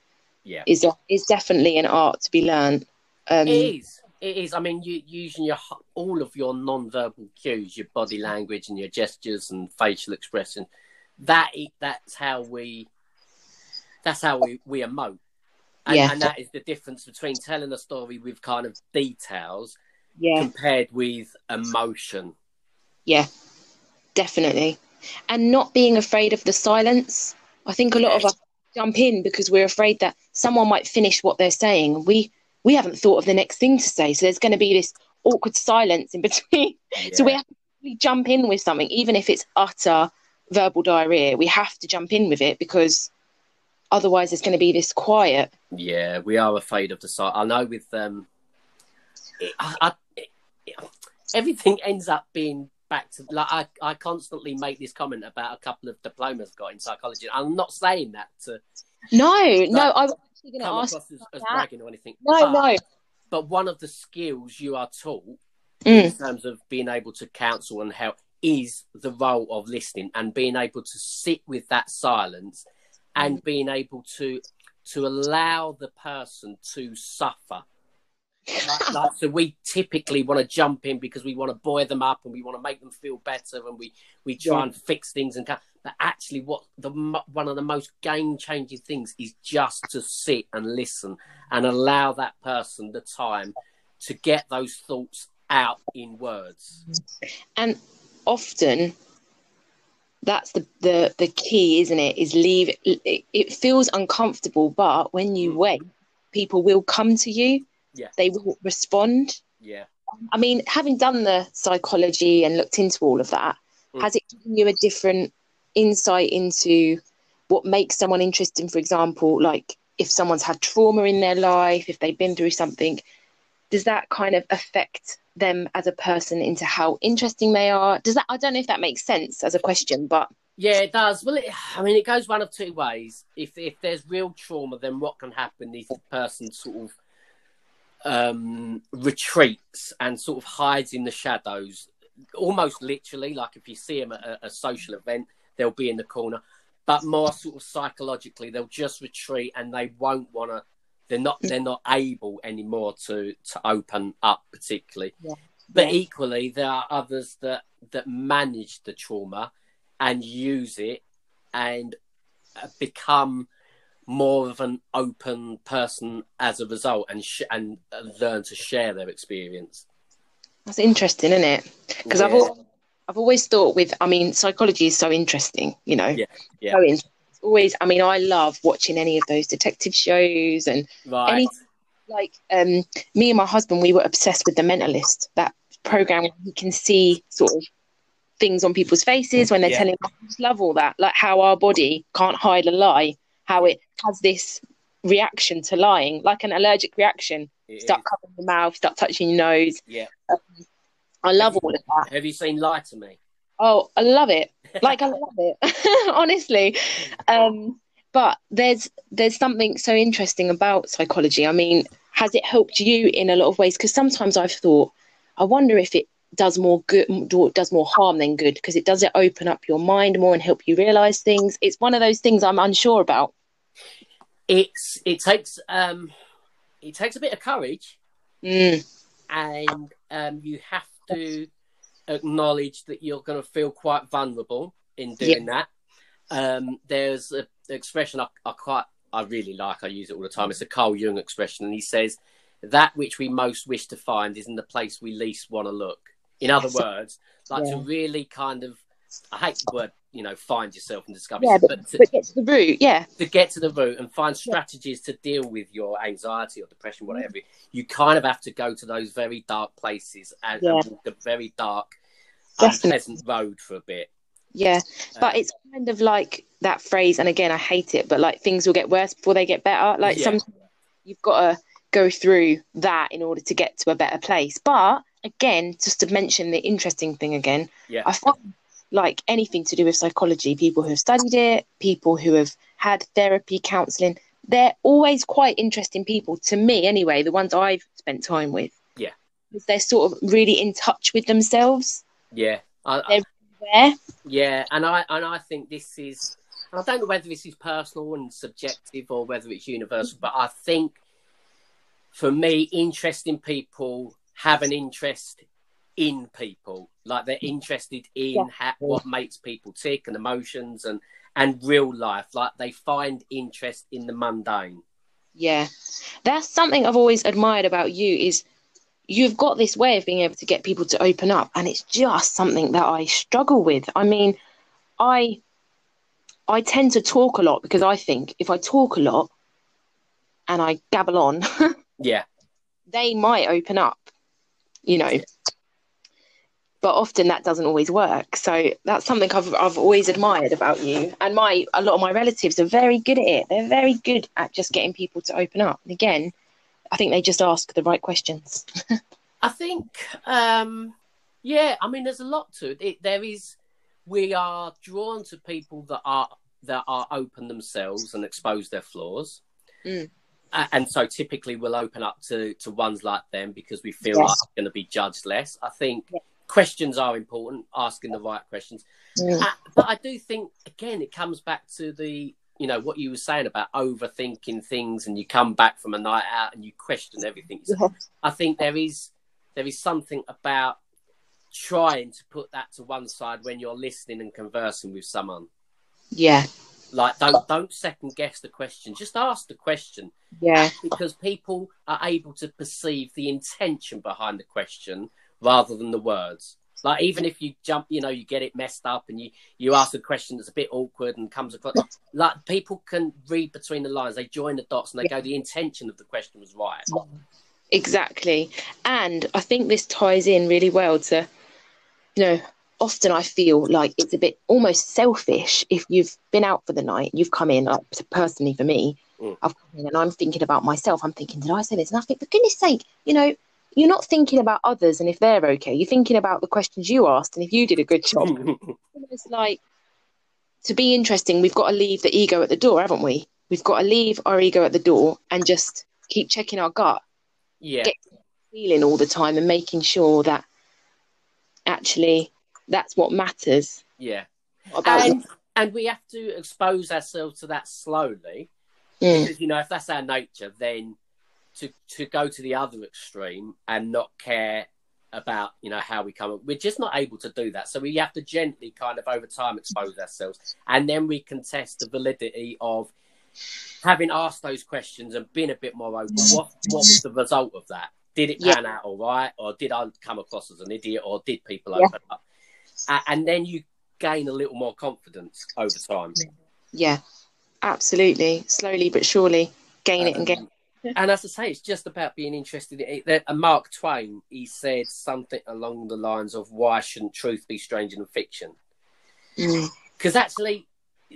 yeah. is is definitely an art to be learned. Um, It is. It is. I mean, you using your all of your non-verbal cues, your body language and your gestures and facial expression. That that's how we. That's how we we emote, and, Yeah. and that is the difference between telling a story with kind of details yeah, compared with emotion. yeah, definitely, and not being afraid of the silence. I think a lot of us jump in because we're afraid that someone might finish what they're saying. We we haven't thought of the next thing to say, so there's going to be this awkward silence in between. So we have to really jump in with something, even if it's utter verbal diarrhea. We have to jump in with it because otherwise it's going to be this quiet. Yeah, we are afraid of the sight. I know with um, it, I, I, it, everything ends up being back to like I, I constantly make this comment about a couple of diplomas I've got in psychology. I'm not saying that to No, no, I was actually going to come ask. across as, as bragging or anything. No, but, no. But one of the skills you are taught Mm, in terms of being able to counsel and help is the role of listening and being able to sit with that silence and mm. being able to to allow the person to suffer. Like, like, so we typically want to jump in because we want to buoy them up and we want to make them feel better and we we try Yeah. and fix things and but actually what the one of the most game changing things is just to sit and listen and allow that person the time to get those thoughts out in words. and often that's the, the the key isn't it is leave it, it feels uncomfortable but when you Mm. wait people will come to you Yeah. they will respond Yeah. i mean having done the psychology and looked into all of that Mm. has it given you a different insight into what makes someone interesting for example like if someone's had trauma in their life if they've been through something does that kind of affect them as a person into how interesting they are does that i don't know if that makes sense as a question but Yeah, it does. Well, it, I mean, it goes one of two ways. If if there's real trauma, then what can happen is the person sort of um, retreats and sort of hides in the shadows, almost literally. Like if you see them at a, a social event, they'll be in the corner. But more sort of psychologically, they'll just retreat and they won't want to. They're not. They're not able anymore to to open up, particularly. Yeah. But Yeah. equally, there are others that that manage the trauma and use it and uh, become more of an open person as a result and sh- and learn to share their experience. that's interesting isn't it because i've Yeah. al- i've always thought with i mean psychology is so interesting you know Yeah, yeah. So in- it's always i mean i love watching any of those detective shows and right. any like um me and my husband we were obsessed with the mentalist that program where you can see sort of things on people's faces when they're Yeah. telling just love all that like how our body can't hide a lie how it has this reaction to lying like an allergic reaction It start is. covering your mouth start touching your nose Yeah. i love all of that Have you seen Lie to Me? Oh i love it. Like i love it. Honestly. Um but there's there's something so interesting about psychology. I mean has it helped you in a lot of ways? Because sometimes i've thought i wonder if it does more good do- does more harm than good because it does it open up your mind more and help you realize things. It's one of those things i'm unsure about. It's it takes um it takes a bit of courage. Mm, and um you have to acknowledge that you're going to feel quite vulnerable in doing that. Um, there's an expression I, I quite, I really like. I use it all the time. It's a Carl Jung expression, and he says, "That which we most wish to find is in the place we least want to look." In other words, like Yeah. to really kind of I hate the word, you know, find yourself and discover Yeah, but, but, to, but get to the root. Yeah, to get to the root and find strategies to deal with your anxiety or depression, whatever, you kind of have to go to those very dark places and, Yeah. and a very dark. Unpleasant road for a bit. yeah. But it's kind of like that phrase, and again, I hate it, but like things will get worse before they get better. Like Yeah. sometimes you've got to go through that in order to get to a better place. But again, just to mention the interesting thing again, yeah, I find like anything to do with psychology, people who have studied it, people who have had therapy, counseling, they're always quite interesting people to me anyway, the ones I've spent time with. Yeah. They're sort of really in touch with themselves. Yeah. I, I, Yeah, and I and I think this is. I don't know whether this is personal and subjective or whether it's universal, but I think for me, interesting people have an interest in people. Like they're interested in Yeah. ha- what makes people tick and emotions and and real life. Like they find interest in the mundane. Yeah. That's something I've always admired about you is you've got this way of being able to get people to open up and it's just something that I struggle with. I mean, I I tend to talk a lot because I think if I talk a lot and I gabble on, Yeah, they might open up, you know. But often that doesn't always work. So that's something I've I've always admired about you. And my a lot of my relatives are very good at it. They're very good at just getting people to open up. And again, I think they just ask the right questions. I think, um, yeah, I mean, there's a lot to it. it. There is, we are drawn to people that are that are open themselves and expose their flaws, Mm. A- and so typically we'll open up to to ones like them because we feel Yes. like we're going to be judged less. I think Yeah. questions are important, asking the right questions, Mm. Uh, but I do think again it comes back to the you know what you were saying about overthinking things, and you come back from a night out and you question everything. Yeah. I think there is there is something about trying to put that to one side when you're listening and conversing with someone. Yeah. Like don't don't second guess the question. Just ask the question Yeah. because people are able to perceive the intention behind the question rather than the words. Like even if you jump, you know, you get it messed up and you you ask a question that's a bit awkward and comes across like people can read between the lines. They join the dots and they go, the intention of the question was right. Exactly. And I think this ties in really well to, you know, often I feel like it's a bit almost selfish if you've been out for the night, you've come in, like personally for me, Mm. I've come in and I'm thinking about myself. I'm thinking, did I say this? And I think, for goodness sake, you know, you're not thinking about others and if they're okay. You're thinking about the questions you asked and if you did a good job. It's like to be interesting, we've got to leave the ego at the door, haven't we? We've got to leave our ego at the door and just keep checking our gut yeah. Get- feeling all the time and making sure that actually that's what matters Yeah. about and and we have to expose ourselves to that slowly Mm, because you know if that's our nature then to to go to the other extreme and not care about you know how we come we're just not able to do that. So we have to gently kind of over time expose ourselves. And then we can test the validity of having asked those questions and been a bit more open. What what was the result of that? Did it Yeah. pan out all right? Or did i come across as an idiot? Or did people Yeah. open up? And then you gain a little more confidence over time. Yeah. Absolutely. Slowly but surely gain it and gain Um, and as I say, it's just about being interested in it. There- And Mark Twain, he said something along the lines of, "Why shouldn't truth be stranger than fiction?" Mm, Because actually,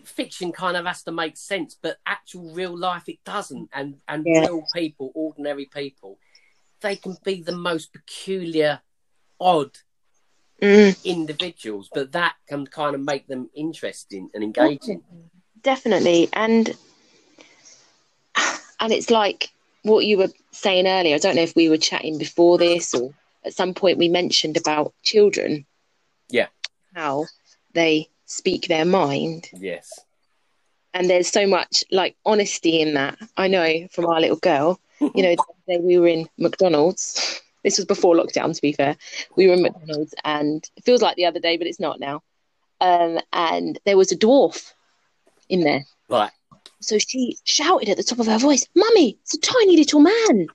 fiction kind of has to make sense, but actual real life it doesn't. And and Yeah. real people, ordinary people, they can be the most peculiar, odd mm, individuals, but that can kind of make them interesting and engaging. definitely and and it's like what you were saying earlier i don't know if we were chatting before this or at some point we mentioned about children Yeah. how they speak their mind Yes. and there's so much like honesty in that. I know from our little girl, you know, the day we were in McDonald's. This was before lockdown, to be fair. We were in McDonald's, and it feels like the other day, but it's not now. Um, and there was a dwarf in there, Right. So she shouted at the top of her voice, "Mummy, it's a tiny little man!"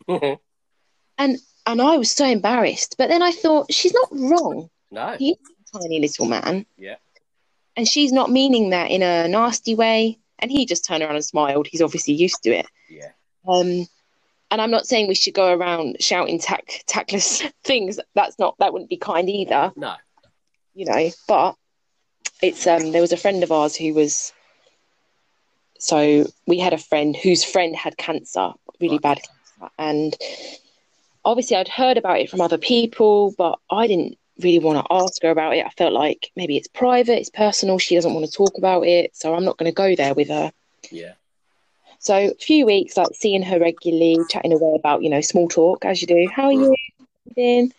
And and I was so embarrassed. But then I thought she's not wrong. no. He is a tiny little man. Yeah. and she's not meaning that in a nasty way. And he just turned around and smiled. He's obviously used to it. Yeah. Um, and I'm not saying we should go around shouting tack tactless things. That's not that wouldn't be kind either. No. You know, but it's um there was a friend of ours who was so we had a friend whose friend had cancer, really Right. bad cancer, and obviously I'd heard about it from other people, but I didn't really want to ask her about it. I felt like maybe it's private, it's personal. She doesn't want to talk about it, so I'm not going to go there with her. Yeah. So a few weeks, like seeing her regularly, chatting away about you know small talk as you do. How are you doing?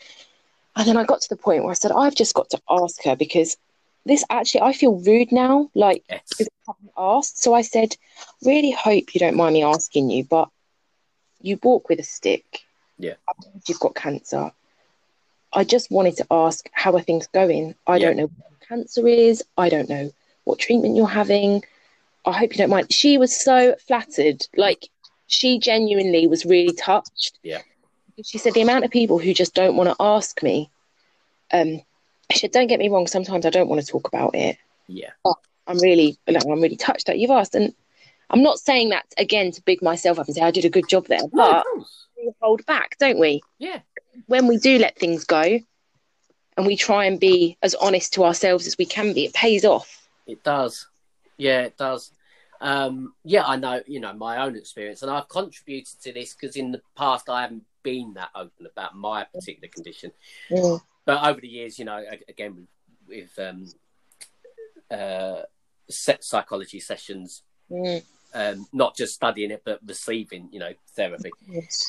And then I got to the point where I said, I've just got to ask her because this actually I feel rude now. Like Yes. I haven't asked. So I said, really hope you don't mind me asking you, but you walk with a stick. Yeah. You've got cancer. I just wanted to ask how are things going? I Yeah. don't know what cancer is. I don't know what treatment you're having. I hope you don't mind. She was so flattered. Like she genuinely was really touched. Yeah. She said the amount of people who just don't want to ask me. Um, don't get me wrong. Sometimes I don't want to talk about it. Yeah. I'm really, like, I'm really touched that you've asked. And I'm not saying that again to big myself up and say I did a good job there, but course. we hold back, don't we? Yeah. When we do let things go, and we try and be as honest to ourselves as we can be, it pays off. It does. Yeah, it does. Um, yeah, I know, you know, my own experience, and I've contributed to this because in the past I haven't been that open about my particular condition. Mm. But over the years, you know, again, with, with um, uh, set psychology sessions, Mm. um, not just studying it, but receiving, you know, therapy,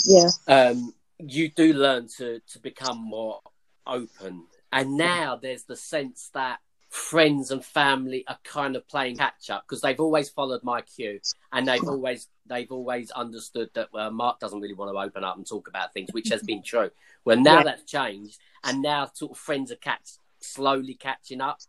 Yeah. um, you do learn to, to become more open. And now there's the sense that friends and family are kind of playing catch up because they've always followed my cue and they've always they've always understood that Mark doesn't really want to open up and talk about things, which has been true. Well, now Yeah. that's changed, and now sort of friends are catch, slowly catching up.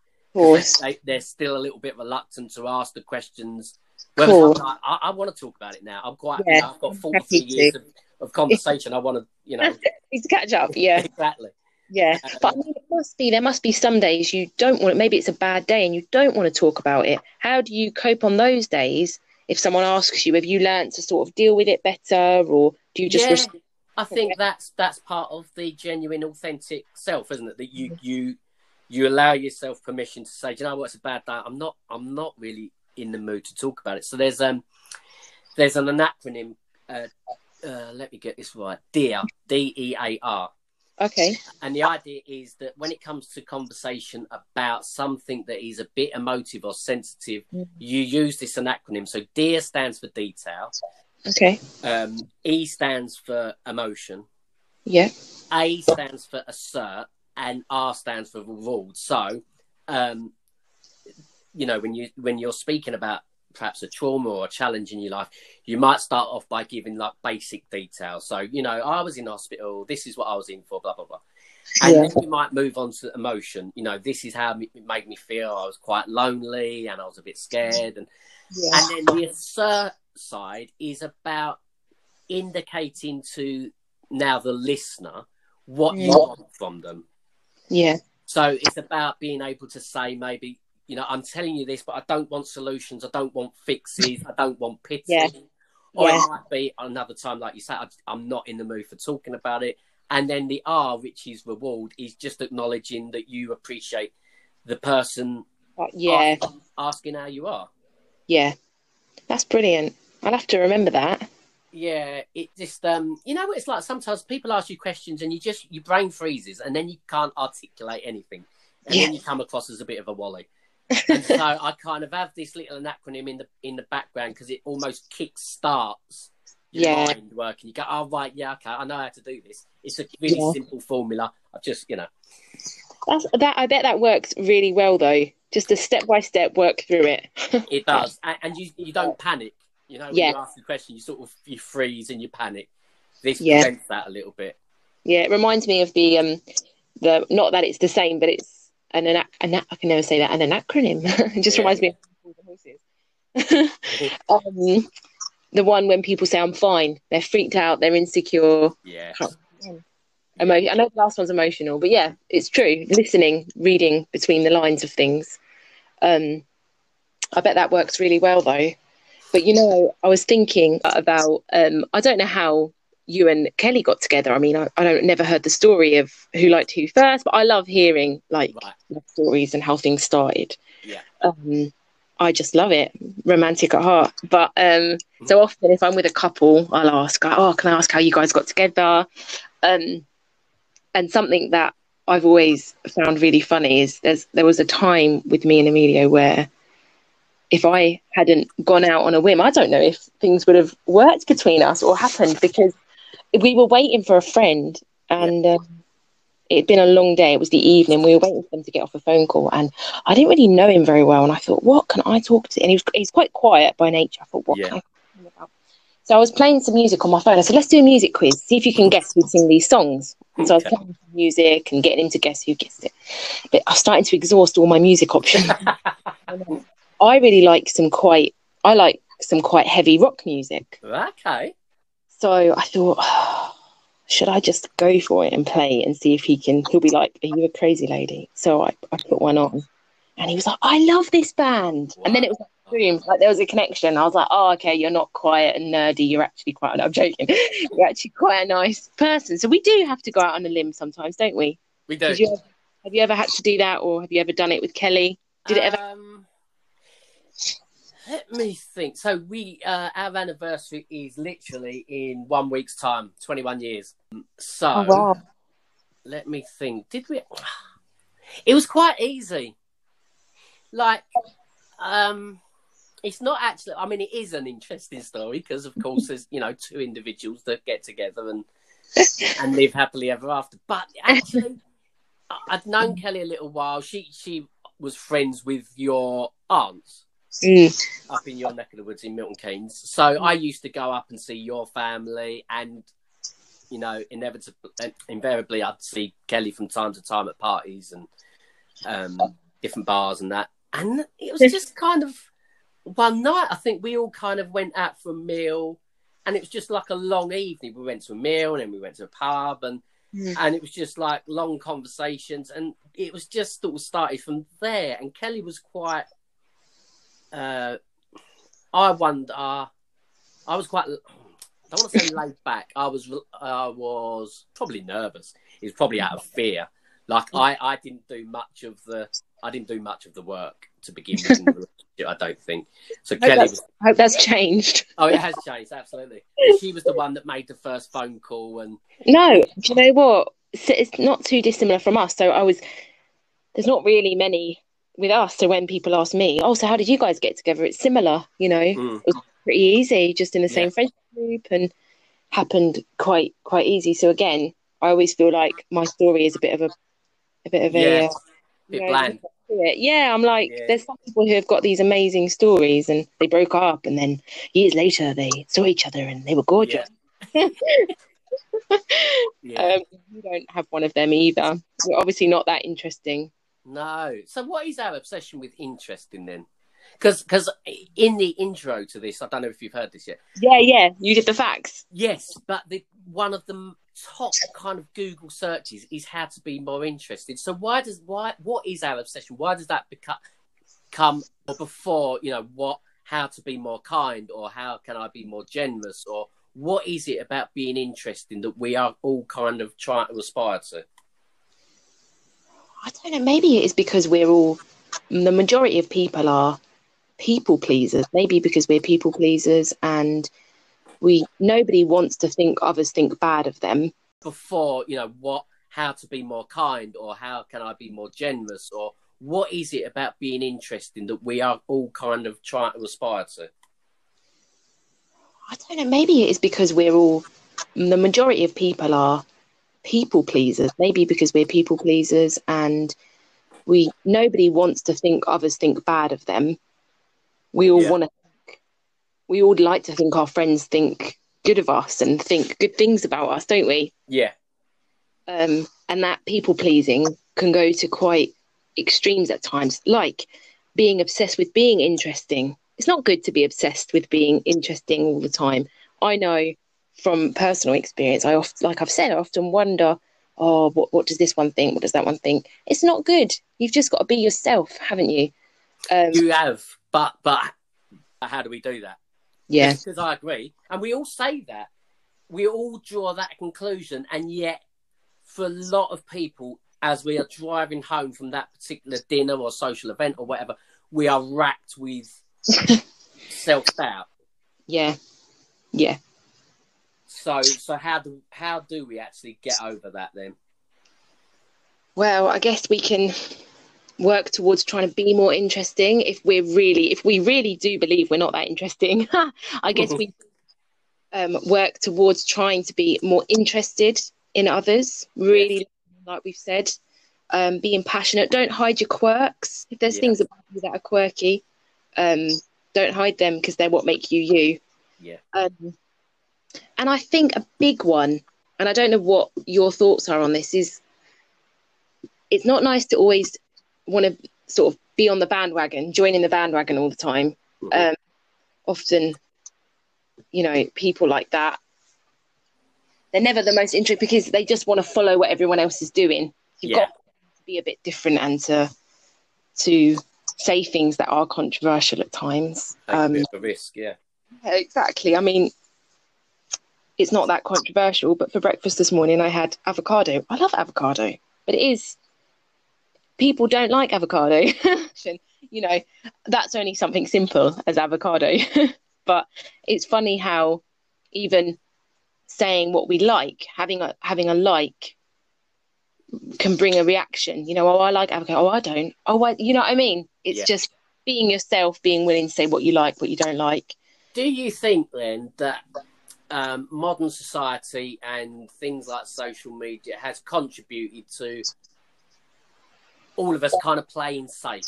They, they're still a little bit reluctant to ask the questions. Cool. Like, I, I want to talk about it now. I'm quite. Yeah, you know, I've got I'm 43 happy to. years of, of conversation. I want to, you know, to catch up. Yeah. exactly. Yeah. Uh, But I mean, it must be, there must be some days you don't want it. Maybe it's a bad day and you don't want to talk about it. How do you cope on those days? If someone asks you, have you learned to sort of deal with it better or do you just Yeah. I think that's that's part of the genuine, authentic self, isn't it? That you you you allow yourself permission to say, Do you know what, it's a bad day. I'm not I'm not really in the mood to talk about it. So there's um there's an acronym. Uh, uh, let me get this right. DEAR, D E A R. Okay. And the idea is that when it comes to conversation about something that is a bit emotive or sensitive, Mhm. you use this an acronym. So DEAR stands for detail, Okay. um, E stands for emotion, Yeah. A stands for assert, and R stands for reward. So, um, you know, when you when you're speaking about perhaps a trauma or a challenge in your life, you might start off by giving like basic details. So, you know, I was in hospital. This is what I was in for. Blah blah blah. And Yeah. then you might move on to emotion. You know, this is how it made me feel. I was quite lonely and I was a bit scared. And Yeah. and then the assert side is about indicating to now the listener what you Mm. want from them. Yeah. So it's about being able to say, maybe, you know, I'm telling you this, but I don't want solutions. I don't want fixes. I don't want pity. Yeah. Or Yeah. it might be another time, like you say, I, I'm not in the mood for talking about it. And then the R, which is reward, is just acknowledging that you appreciate the person But yeah. ask- asking how you are. Yeah. That's brilliant. I'll have to remember that. Yeah, it just um, you know what it's like. Sometimes people ask you questions and you just your brain freezes and then you can't articulate anything, and then you come across as a bit of a wally. And so I kind of have this little acronym in the in the background because it almost kick starts your Yeah. mind working. You go, oh right, yeah, okay, I know how to do this. It's a really Yeah. simple formula. I just you know, That's that. I bet that works really well though. Just a step by step work through it. it does, and, and you you don't panic. You know, when Yeah. you ask the question, you sort of you freeze and you panic. This Yeah. prevents that a little bit. Yeah, it reminds me of the um the not that it's the same, but it's an, an, an I can never say that an, an acronym. it just Yeah. reminds me of horses. um, the one when people say I'm fine, they're freaked out, they're insecure. Yeah. Emo- I know the last one's emotional, but yeah, it's true. Listening, reading between the lines of things. Um, I bet that works really well though. But you know, I was thinking about um, I don't know how you and Kelly got together. I mean, I, I don't never heard the story of who liked who first, but I love hearing like Right. stories and how things started. Yeah. Um, I just love it, romantic at heart. But um, so often, if I'm with a couple, I'll ask, "Oh, can I ask how you guys got together?" Um, and something that I've always found really funny is there's there was a time with me and Emilio where if I hadn't gone out on a whim, I don't know if things would have worked between us or happened because we were waiting for a friend and um, it'd been a long day. It was the evening. We were waiting for him to get off a phone call and I didn't really know him very well. And I thought, what can I talk to? And he was, he's quite quiet by nature. I thought, what Yeah. can I talk to him about? So I was playing some music on my phone. I said, let's do a music quiz. See if you can guess who sing these songs. And so I was Okay. playing some music and getting him to guess who guessed it. But I was starting to exhaust all my music options. I really like some quite, I like some quite heavy rock music. Okay. So I thought, should I just go for it and play and see if he can? He'll be like, "Are you a crazy lady?" So I, I put one on, and he was like, "I love this band." And then it was like, boom, like there was a connection. I was like, "Oh, okay, you're not quiet and nerdy. You're actually quite." I'm joking. You're actually quite a nice person. So we do have to go out on a limb sometimes, don't we? We do. Did have you ever had to do that, or have you ever done it with Kelly? Did it ever? Um, let me think. So we uh, our anniversary is literally in one week's time, twenty one years. So Oh, wow. let me think. Did we? It was quite easy. Like, um, it's not actually. I mean, it is an interesting story because, of course, there's you know two individuals that get together and and live happily ever after. But actually, I'd known Kelly a little while. She she was friends with your aunts Mm. up in your neck of the woods in Milton Keynes. So I used to go up and see your family, and you know, inevitably, invariably, I'd see Kelly from time to time at parties and um, different bars and that. And it was just kind of one night. I think we all kind of went out for a meal, and it was just like a long evening. We went to a meal, and then we went to a pub, and Mm. and it was just like long conversations, and it was just sort of started from there. And Kelly was quite uh, I wonder. I was quite. I don't want to say laid back. I was. I was probably nervous. It was probably out of fear. Like I, I didn't do much of the. I didn't do much of the work to begin with. in the relationship, I don't think. So hope Kelly was. I hope that's changed. Oh, it has changed absolutely. She was the one that made the first phone call, and No, do you know what? It's, it's not too dissimilar from us. So I was, there's not really many with us. So when people ask me, oh, so how did you guys get together? It's similar, you know, mm, It was pretty easy, just in the same Yeah. friendship group and happened quite, quite easy. So again, I always feel like my story is a bit of a, a bit of a, Yeah, uh, bit know, bland. Yeah, I'm like, Yeah. there's some people who have got these amazing stories and they broke up and then years later they saw each other and they were gorgeous. Yeah. Um, we don't have one of them either. We're obviously not that interesting. No. So what is our obsession with interesting then? Because because in the intro to this, I don't know if you've heard this yet. Yeah, yeah. You did the facts. Yes, but the one of the top kind of Google searches is how to be more interested. So why does why what is our obsession? Why does that become come before you know what how to be more kind or how can I be more generous or what is it about being interesting that we are all kind of trying to aspire to? I don't know. Maybe it is because we're all, the majority of people are people pleasers. Maybe because we're people pleasers and we, nobody wants to think others think bad of them. before you know what how to be more kind or how can i be more generous or what is it about being interesting that we are all kind of trying to aspire to I don't know. Maybe it is because we're all, the majority of people are people pleasers. Maybe because we're people pleasers and we, nobody wants to think others think bad of them. We all Yeah. want to think, we all like to think our friends think good of us and think good things about us, don't we? yeah Um, and that people pleasing can go to quite extremes at times, like being obsessed with being interesting. It's not good to be obsessed with being interesting all the time. I know from personal experience, I often, like I've said, I often wonder, oh, what, what does this one think? What does that one think? It's not good. You've just got to be yourself, haven't you? Um, You have, but but how do we do that? yeah, because I agree, and we all say that. We all draw that conclusion, and yet, for a lot of people, as we are driving home from that particular dinner or social event or whatever, we are racked with self doubt. yeah, yeah. So, so how do how do we actually get over that then? Well, I guess we can work towards trying to be more interesting if we're really if we really do believe we're not that interesting. I guess we um, work towards trying to be more interested in others really like we've said um, being passionate. Don't hide your quirks. If there's Yeah. things about you that are quirky um, don't hide them because they're what make you you. Yeah, um, and I think a big one, and I don't know what your thoughts are on this, is it's not nice to always want to sort of be on the bandwagon, joining the bandwagon all the time. Mhm. Um, often, you know, people like that, they're never the most interesting because they just want to follow what everyone else is doing. You've Yeah. got to be a bit different and to to say things that are controversial at times. take a Um, a risk. Yeah, yeah, exactly. I mean, it's not that controversial, but for breakfast this morning, I had avocado. I love avocado, but it is. People don't like avocado. you know, that's only something simple as avocado. but it's funny how even saying what we like, having a having a like, can bring a reaction. You know, oh, I like avocado. Oh, I don't. Oh, I, you know what I mean? It's Yeah. just being yourself, being willing to say what you like, what you don't like. Do you think then that um, modern society and things like social media has contributed to all of us kind of playing safe?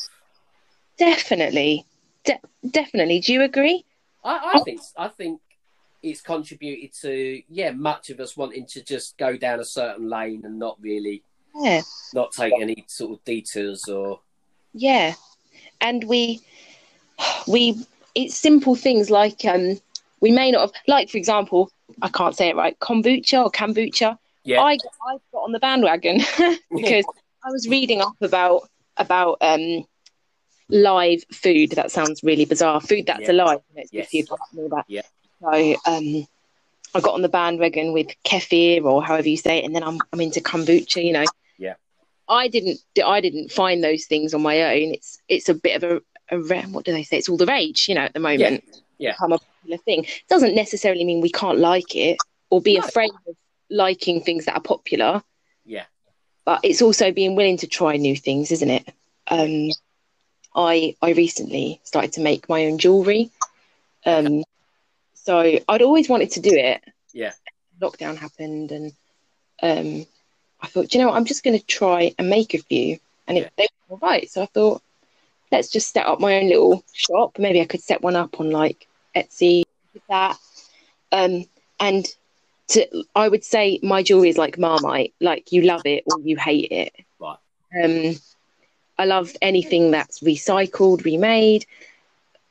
Definitely, De- definitely. Do you agree? I, I think I think it's contributed to yeah much of us wanting to just go down a certain lane and not really Yeah, not take any sort of detours or yeah. And we, we, it's simple things like um, we may not have, like for example, I can't say it right, kombucha or kombucha. yeah I I got on the bandwagon because I was reading up about about um live food. That sounds really bizarre. Food that's Yeah. alive. It's good Yes. for and all that. Yeah. So um, I got on the bandwagon with kefir or however you say it, and then I'm I'm into kombucha. You know. Yeah. I didn't I didn't find those things on my own. It's it's a bit of a, a what do they say? It's all the rage, you know, at the moment. Yeah. Become a popular thing. Doesn't necessarily mean we can't like it or be No. afraid of liking things that are popular yeah but it's also being willing to try new things, isn't it? Um, I I recently started to make my own jewelry, um, so I'd always wanted to do it. Yeah. Lockdown happened, and um, I thought, you know, what? I'm just going to try and make a few, and Yeah. it, they were all right. So I thought, let's just set up my own little shop. Maybe I could set one up on like Etsy with that, um, and to I would say my jewelry is like Marmite, like you love it or you hate it. Right. Um, I love anything that's recycled, remade,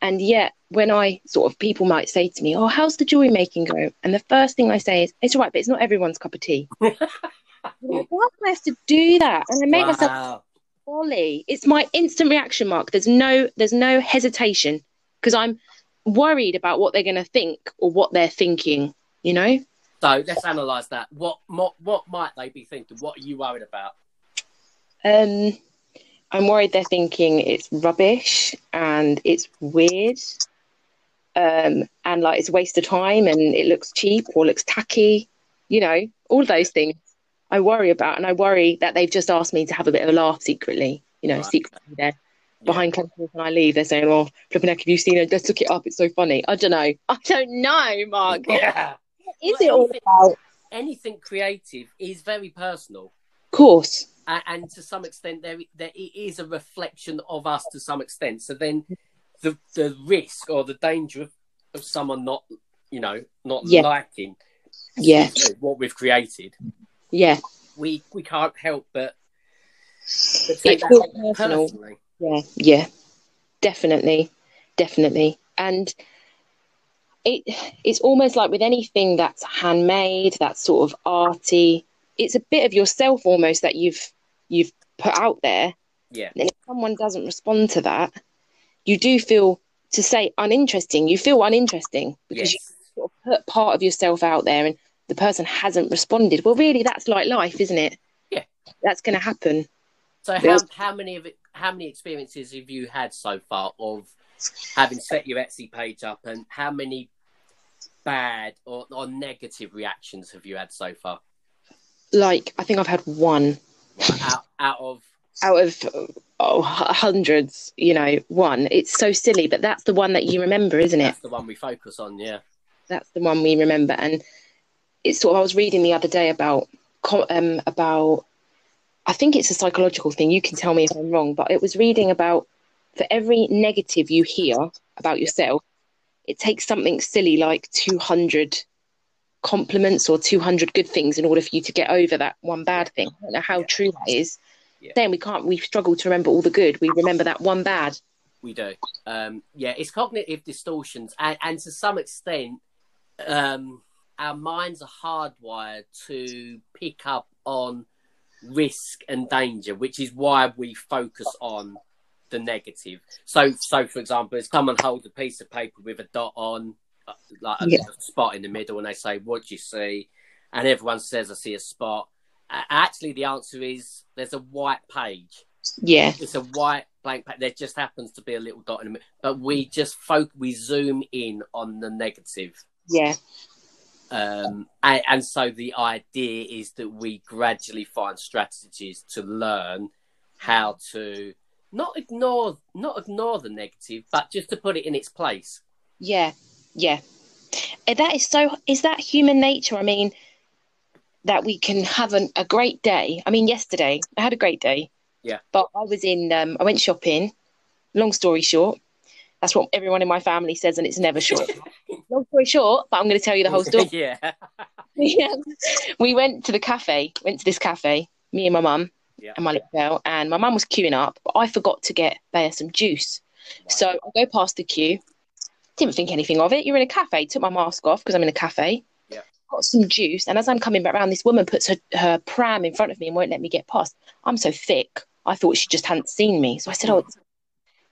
and yet when I sort of people might say to me, "Oh, how's the jewelry making go?" and the first thing I say is, "It's all right, but it's not everyone's cup of tea." Why do I have to do that? And I make myself wow. folly. It's my instant reaction mark. There's no there's no hesitation because I'm worried about what they're going to think or what they're thinking. You know. So let's analyse that. What, what what might they be thinking? What are you worried about? Um, I'm worried they're thinking it's rubbish and it's weird, um, and like it's a waste of time and it looks cheap or looks tacky. You know, all those things I worry about, and I worry that they've just asked me to have a bit of a laugh secretly. You know, Right. secretly there behind closed doors when I leave, they're saying, "Oh, flipping heck, have you seen it? Let's look it up. It's so funny." I don't know. I don't know, Mark. Yeah. is Well, it all anything- about? Anything creative is very personal. Of course. and, and to some extent there there it is a reflection of us to some extent so then the the risk or the danger of, of someone not you know not Yeah. liking Yeah. what we've created Yeah. we we can't help but, but take It that feels personal. personally Yeah, yeah, definitely, definitely. And it it's almost like with anything that's handmade, that's sort of arty, it's a bit of yourself almost that you've you've put out there. yeah And if someone doesn't respond to that, you do feel to say uninteresting. You feel uninteresting because Yes. you sort of put part of yourself out there and the person hasn't responded. Well, really, that's like life, isn't it? Yeah. That's going to happen. So how how many of it? How many experiences have you had so far of having set your Etsy page up, and how many bad or, or negative reactions have you had so far? Like, I think I've had one Out out of out of oh, hundreds, you know, one. It's so silly, but that's the one that you remember, isn't it? that's the one we focus on. Yeah. That's the one we remember. And it's sort of, I was reading the other day about, um, about, I think it's a psychological thing. You can tell me if I'm wrong, but it was reading about for every negative you hear about yourself, it takes something silly like 200 compliments or 200 good things in order for you to get over that one bad thing. I don't know how Yeah. true that is. Yeah. Then we can't, we struggle to remember all the good. We remember that one bad. We do. Um, yeah, it's cognitive distortions, and, and to some extent, um, our minds are hardwired to pick up on risk and danger, which is why we focus on the negative. So, so for example, if someone holds a piece of paper with a dot on, uh, like a Yeah. spot in the middle, and they say, "What do you see?" and everyone says, "I see a spot." Actually, the answer is there's a white page Yeah. it's a white blank page. There just happens to be a little dot in the middle, but we just folk we zoom in on the negative. Yeah. Um, and, and so the idea is that we gradually find strategies to learn how to not ignore not ignore the negative, but just to put it in its place. Yeah, yeah. That is so. Is that human nature? I mean, that we can have an, a great day. I mean, yesterday I had a great day. Yeah. But I was in. Um, I went shopping. Long story short, that's what everyone in my family says, and it's never short. Long story short, but I'm going to tell you the whole story. yeah, Yeah. we went to the cafe. Went to this cafe. Me and my mum yeah. and my little girl, and my mum was queuing up, but I forgot to get Bea some juice. So I go past the queue, didn't think anything of it. You're in a cafe. Took my mask off because I'm in a cafe. Yeah. Got some juice, and as I'm coming back around, this woman puts her, her pram in front of me and won't let me get past. I'm so thick. I thought she just hadn't seen me, so I said, "Oh."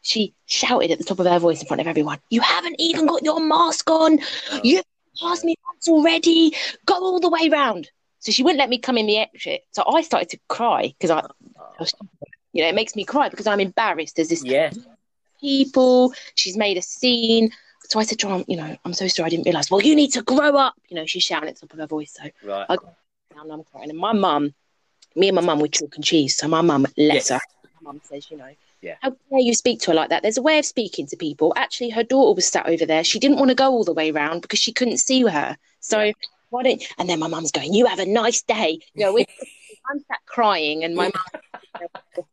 She shouted at the top of her voice in front of everyone, "You haven't even got your mask on. You've passed me once already. Go all the way round." So she wouldn't let me come in the exit. So I started to cry because I, you know, it makes me cry because I'm embarrassed. There's this yeah, people. She's made a scene. So I said to her, you know, I'm so sorry I didn't realise. Well, you need to grow up. You know, she's shouting at the top of her voice. So right. I down, I'm crying. And my mum, me and my mum were chalk and cheese. So my mum lets Yes. her. My mum says, you know, Yeah. how dare you speak to her like that? There's a way of speaking to people. Actually, her daughter was sat over there. She didn't want to go all the way round because she couldn't see her. So Yeah. why don't? And then my mum's going, "You have a nice day." You know, we- I'm sat crying, and my mum.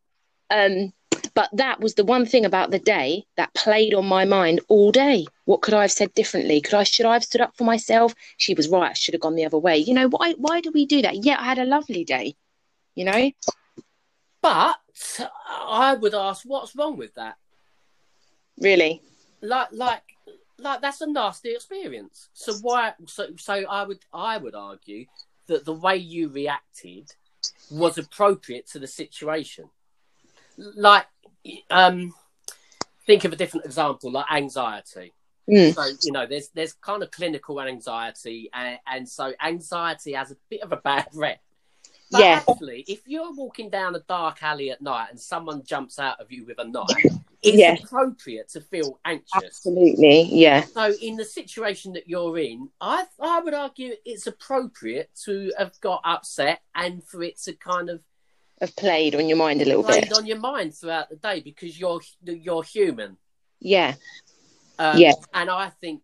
Um, but that was the one thing about the day that played on my mind all day. What could I have said differently? Could I should I have stood up for myself? She was right. I should have gone the other way. You know why? Why do we do that? Yeah, I had a lovely day. You know. But I would ask, what's wrong with that? Really? like like like that's a nasty experience so why so so i would i would argue that the way you reacted was appropriate to the situation like um think of a different example like anxiety Mm. so you know there's there's kind of clinical anxiety and, and so anxiety has a bit of a bad rep but Yeah. actually if you're walking down a dark alley at night and someone jumps out of you with a knife it's Yeah. appropriate to feel anxious Absolutely. Yeah. so in the situation that you're in i i would argue it's appropriate to have got upset and for it to kind of I've played on your mind a little played bit. on your mind throughout the day because you're you're human Yeah. Um, Yeah. and I think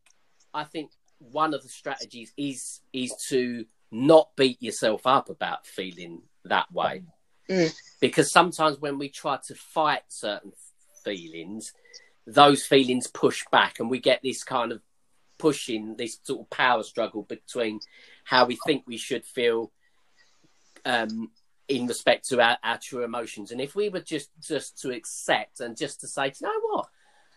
I think one of the strategies is is to not beat yourself up about feeling that way, Mm. because sometimes when we try to fight certain feelings, those feelings push back, and we get this kind of pushing this sort of power struggle between how we think we should feel. Um, in respect to our, our true emotions, and if we were just just to accept and just to say, you know what,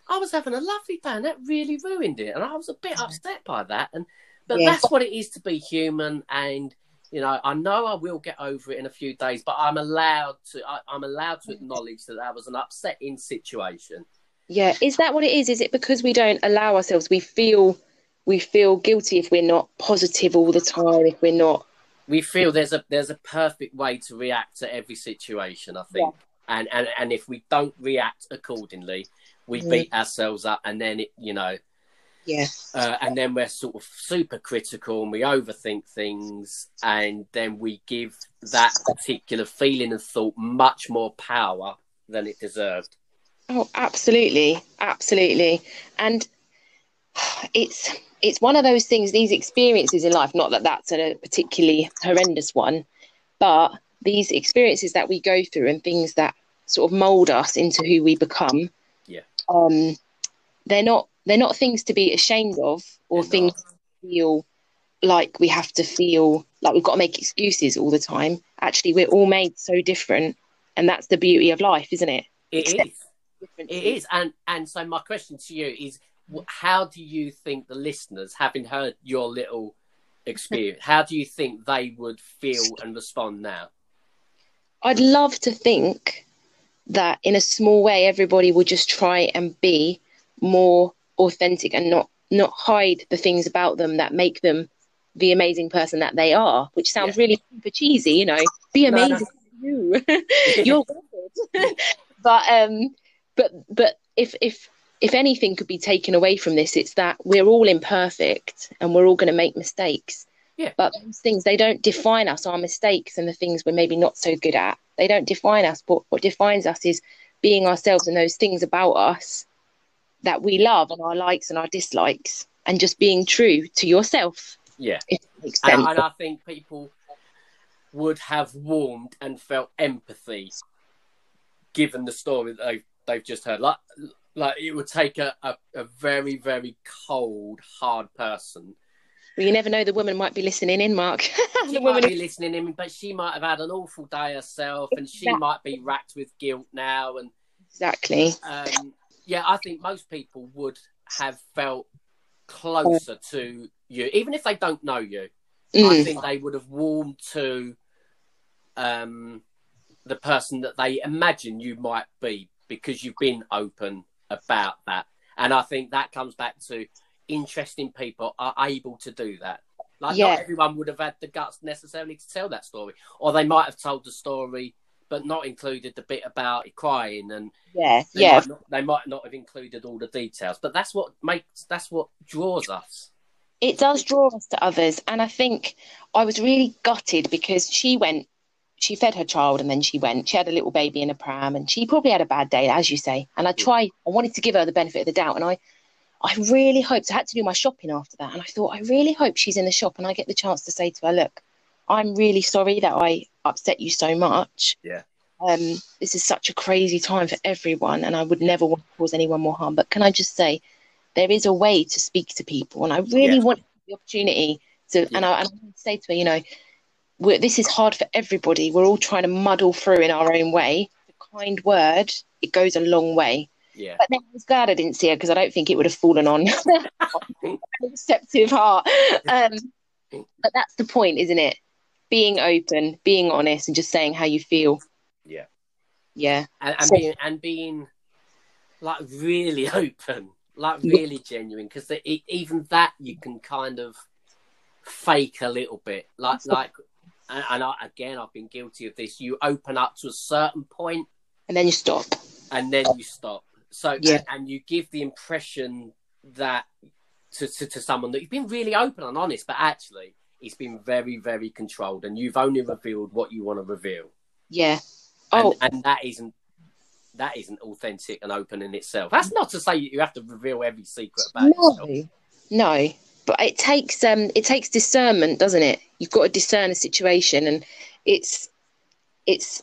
I was having a lovely day and that really ruined it. And I was a bit upset by that. And but Yeah. that's what it is to be human. And you know, I know I will get over it in a few days, but I'm allowed to. I, I'm allowed to acknowledge that that was an upsetting situation. Yeah, is that what it is? Is it because we don't allow ourselves? We feel we feel guilty if we're not positive all the time. If we're not, we feel there's a there's a perfect way to react to every situation. I think, yeah. and and and if we don't react accordingly, we mm. beat ourselves up, and then it, you know, yeah, uh, and then we're sort of super critical and we overthink things, and then we give that particular feeling and thought much more power than it deserved. Oh, absolutely, absolutely, and it's it's one of those things. These experiences in life, not that that's a particularly horrendous one, but these experiences that we go through and things that sort of mold us into who we become. Yeah. Um, they're not they're not things to be ashamed of or they're things to feel like we have to feel like we've got to make excuses all the time. Actually, we're all made so different, and that's the beauty of life, isn't it? It Except is. It is, and and so my question to you is: How do you think the listeners, having heard your little experience, how do you think they would feel and respond now? I'd love to think that in a small way, everybody will just try and be more authentic and not not hide the things about them that make them the amazing person that they are. Which sounds yeah. really super cheesy, you know. Be amazing, no, no. you. You're good. but um but but if if if anything could be taken away from this, it's that we're all imperfect and we're all going to make mistakes. Yeah. But those things they don't define us. Our mistakes and the things we're maybe not so good at, they don't define us. But what defines us is being ourselves and those things about us that we love and our likes and our dislikes, and just being true to yourself. Yeah. And, and I think people would have warmed and felt empathy given the story that they've they've just heard. Like like it would take a, a, a very, very cold, hard person. Well, you never know. The woman might be listening in, Mark. the she woman might be listening in, but she might have had an awful day herself, and she might be racked with guilt now. And exactly. Um, yeah, I think most people would have felt closer to you, even if they don't know you. Mm. I think they would have warmed to um, the person that they imagine you might be because you've been open about that. And I think that comes back to interesting people are able to do that. Like yeah. not everyone would have had the guts necessarily to tell that story, or they might have told the story but not included the bit about crying and yeah, they yeah. Might not, they might not have included all the details, but that's what makes that's what draws us. It does draw us to others, and I think I was really gutted because she went she fed her child and then she went. She had a little baby in a pram and she probably had a bad day, as you say. And I mm. tried, I wanted to give her the benefit of the doubt. And I, I really hoped, I had to do my shopping after that. And I thought, I really hope she's in the shop and I get the chance to say to her, look, I'm really sorry that I upset you so much. Yeah. Um, this is such a crazy time for everyone and I would never want to cause anyone more harm. But can I just say, there is a way to speak to people. And I really yeah. want the opportunity to, yeah. and, I, and I say to her, you know, this is hard for everybody. We're all trying to muddle through in our own way. The kind word, it goes a long way. Yeah. But then I was glad I didn't see her because I don't think it would have fallen on a receptive heart. Um, but that's the point, isn't it? Being open, being honest, and just saying how you feel. Yeah. Yeah. And, and so, being and being like really open, like really yeah. genuine, because even that you can kind of fake a little bit, like like and, and I, again, I've been guilty of this. You open up to a certain point, and then you stop, and then you stop. So yeah, and, and you give the impression that to, to, to someone that you've been really open and honest, but actually it's been very very controlled, and you've only revealed what you want to reveal. Yeah. Oh, and, and that isn't that isn't authentic and open in itself. That's not to say you have to reveal every secret about no, yourself. No, but it takes um it takes discernment doesn't it you've got to discern a situation and it's it's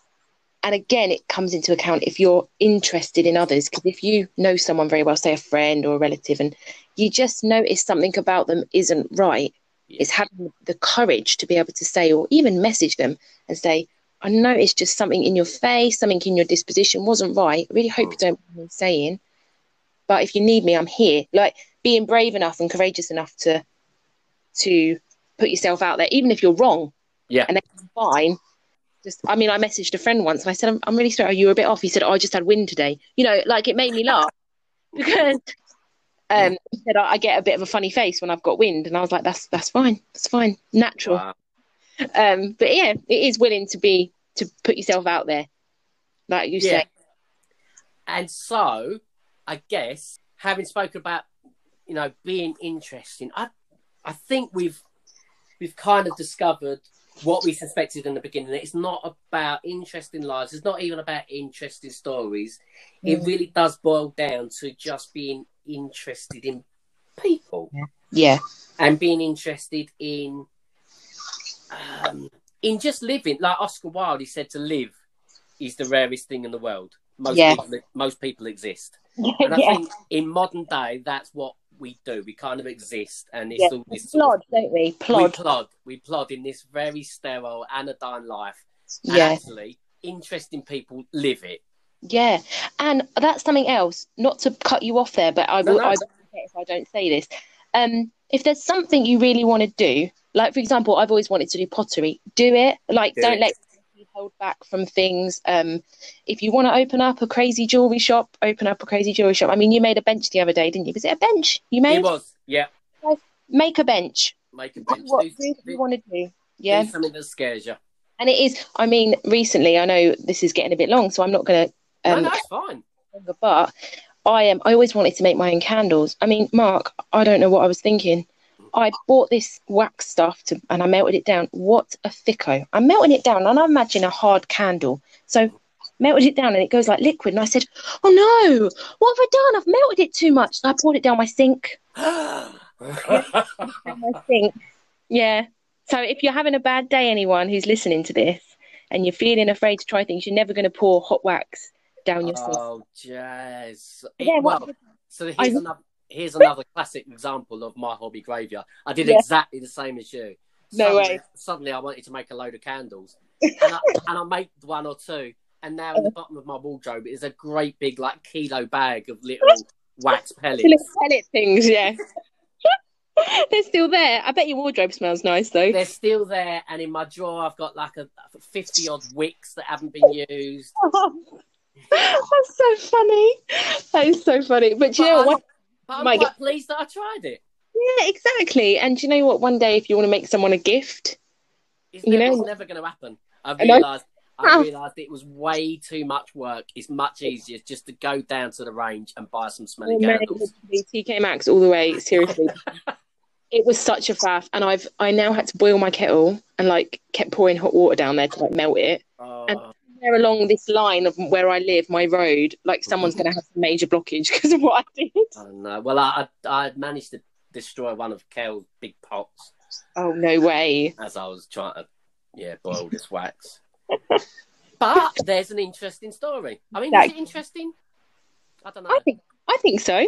and again it comes into account if you're interested in others because if you know someone very well say a friend or a relative and you just notice something about them isn't right yeah. it's having the courage to be able to say or even message them and say i noticed just something in your face something in your disposition wasn't right i really hope you don't mind saying but if you need me i'm here like being brave enough and courageous enough to to put yourself out there, even if you're wrong. Yeah. And then fine. Just, I mean, I messaged a friend once and I said, I'm, I'm really sorry, you were a bit off. He said, oh, I just had wind today. You know, like it made me laugh. because um, he said I, I get a bit of a funny face when I've got wind, and I was like, that's that's fine, that's fine, natural. Wow. Um, but yeah, it is willing to be to put yourself out there, like you Yeah. say. And so, I guess having spoken about you know being interesting, I I think we've we've kind of discovered what we suspected in the beginning. It's not about interesting lives. It's not even about interesting stories. It Mm. really does boil down to just being interested in people Yeah, and being interested in um, in just living. Like Oscar Wilde, he said, to live is the rarest thing in the world. Most Yeah. people, most people exist, and I yeah. think in modern day, that's what we do. We kind of exist, and it's Yeah. all this sort of- don't we? we Plod. plod. We plod in this very sterile, anodyne life. And Yeah, actually, interesting people live it. Yeah. And that's something else. Not to cut you off there, but I No, will. no. I won't if I don't say this. Um, if there's something you really want to do, like for example, I've always wanted to do pottery. Do it. Like, Do don't it. let you hold back from things. Um, if you want to open up a crazy jewelry shop, open up a crazy jewelry shop. I mean, you made a bench the other day, didn't you? Was it a bench you made? It was, yeah. Make a bench. Make a bench. what, Do- do what do- you want to do. do Yeah. something that scares you. And it is, I mean, recently, I know this is getting a bit long, so I'm not going to, No, um, no, it's fine. but I am, I always wanted to make my own candles. I mean, Mark, I don't know what I was thinking. I bought this wax stuff to, and I melted it down. What a thicko. I'm melting it down, and I imagine a hard candle. So, melted it down, and it goes like liquid. And I said, Oh no, what have I done? I've melted it too much. And I poured it down my sink. Down my sink. Yeah. So, if you're having a bad day, anyone who's listening to this, and you're feeling afraid to try things, you're never going to pour hot wax down your sink. oh, jazz. Yeah, well, so here's I- another here's another classic example of my hobby graveyard. I did Yeah. exactly the same as you. No suddenly, way. Suddenly, I wanted to make a load of candles, and I, and I made one or two. And now in the uh-huh. bottom of my wardrobe is a great big like kilo bag of little wax pellets. Little pellet things, yeah. They're still there. I bet your wardrobe smells nice though. They're still there, and in my drawer, I've got like a fifty odd wicks that haven't been used. That's so funny. That is so funny. But you know But what? I'm, but I'm quite pleased that I tried it. Yeah, exactly. And do you know what? One day, if you want to make someone a gift, It's You never, know- it's never going to happen. I I realised. I realised it was way too much work. It's much easier just to go down to the range and buy some smelly oh, candles. TK Maxx all the way. Seriously, it was such a faff. And I've I now had to boil my kettle and like kept pouring hot water down there to like melt it. Oh, There along this line of where I live, my road, like mm-hmm. someone's going to have some major blockage because of what I did. oh, no. Well, I, I I managed to destroy one of Kel's big pots Oh no way! as I was trying to, yeah, boil this wax. but there's an interesting story. I mean, is it interesting? I don't know. I think I think so.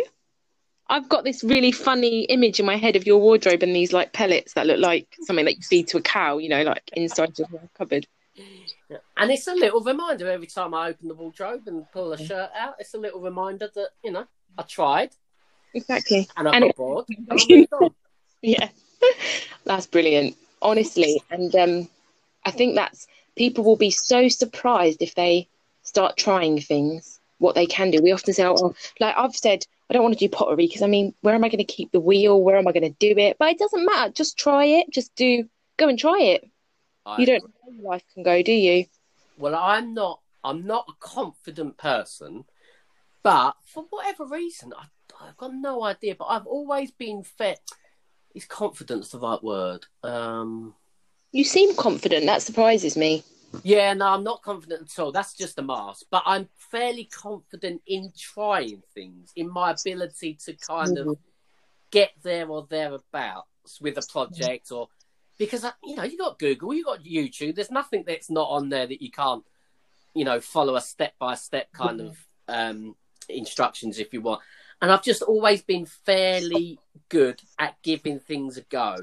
I've got this really funny image in my head of your wardrobe and these like pellets that look like something that you feed to a cow, you know, like inside your cupboard. And it's a little reminder every time I open the wardrobe and pull a shirt out. It's a little reminder that you know I tried Exactly. and I And got it- bored. And I moved on. Yeah. That's brilliant. Honestly. And um I think that's people will be so surprised if they start trying things, what they can do. We often say, oh, like I've said, I don't want to do pottery because I mean, where am I going to keep the wheel? Where am I going to do it? But it doesn't matter. Just try it. Just do, go and try it. I- You don't know life can go, do you? Well, I'm not. I'm not a confident person, but for whatever reason, I, I've got no idea. But I've always been fit. Is confidence the right word? Um, You seem confident. That surprises me. yeah, no, I'm not confident at all. That's just a mask. But I'm fairly confident in trying things, in my ability to kind of get there or thereabouts with a project or because uh, you know you got Google, you got YouTube. There's nothing that's not on there that you can't, you know, follow a step by step kind of um, instructions if you want. And I've just always been fairly good at giving things a go.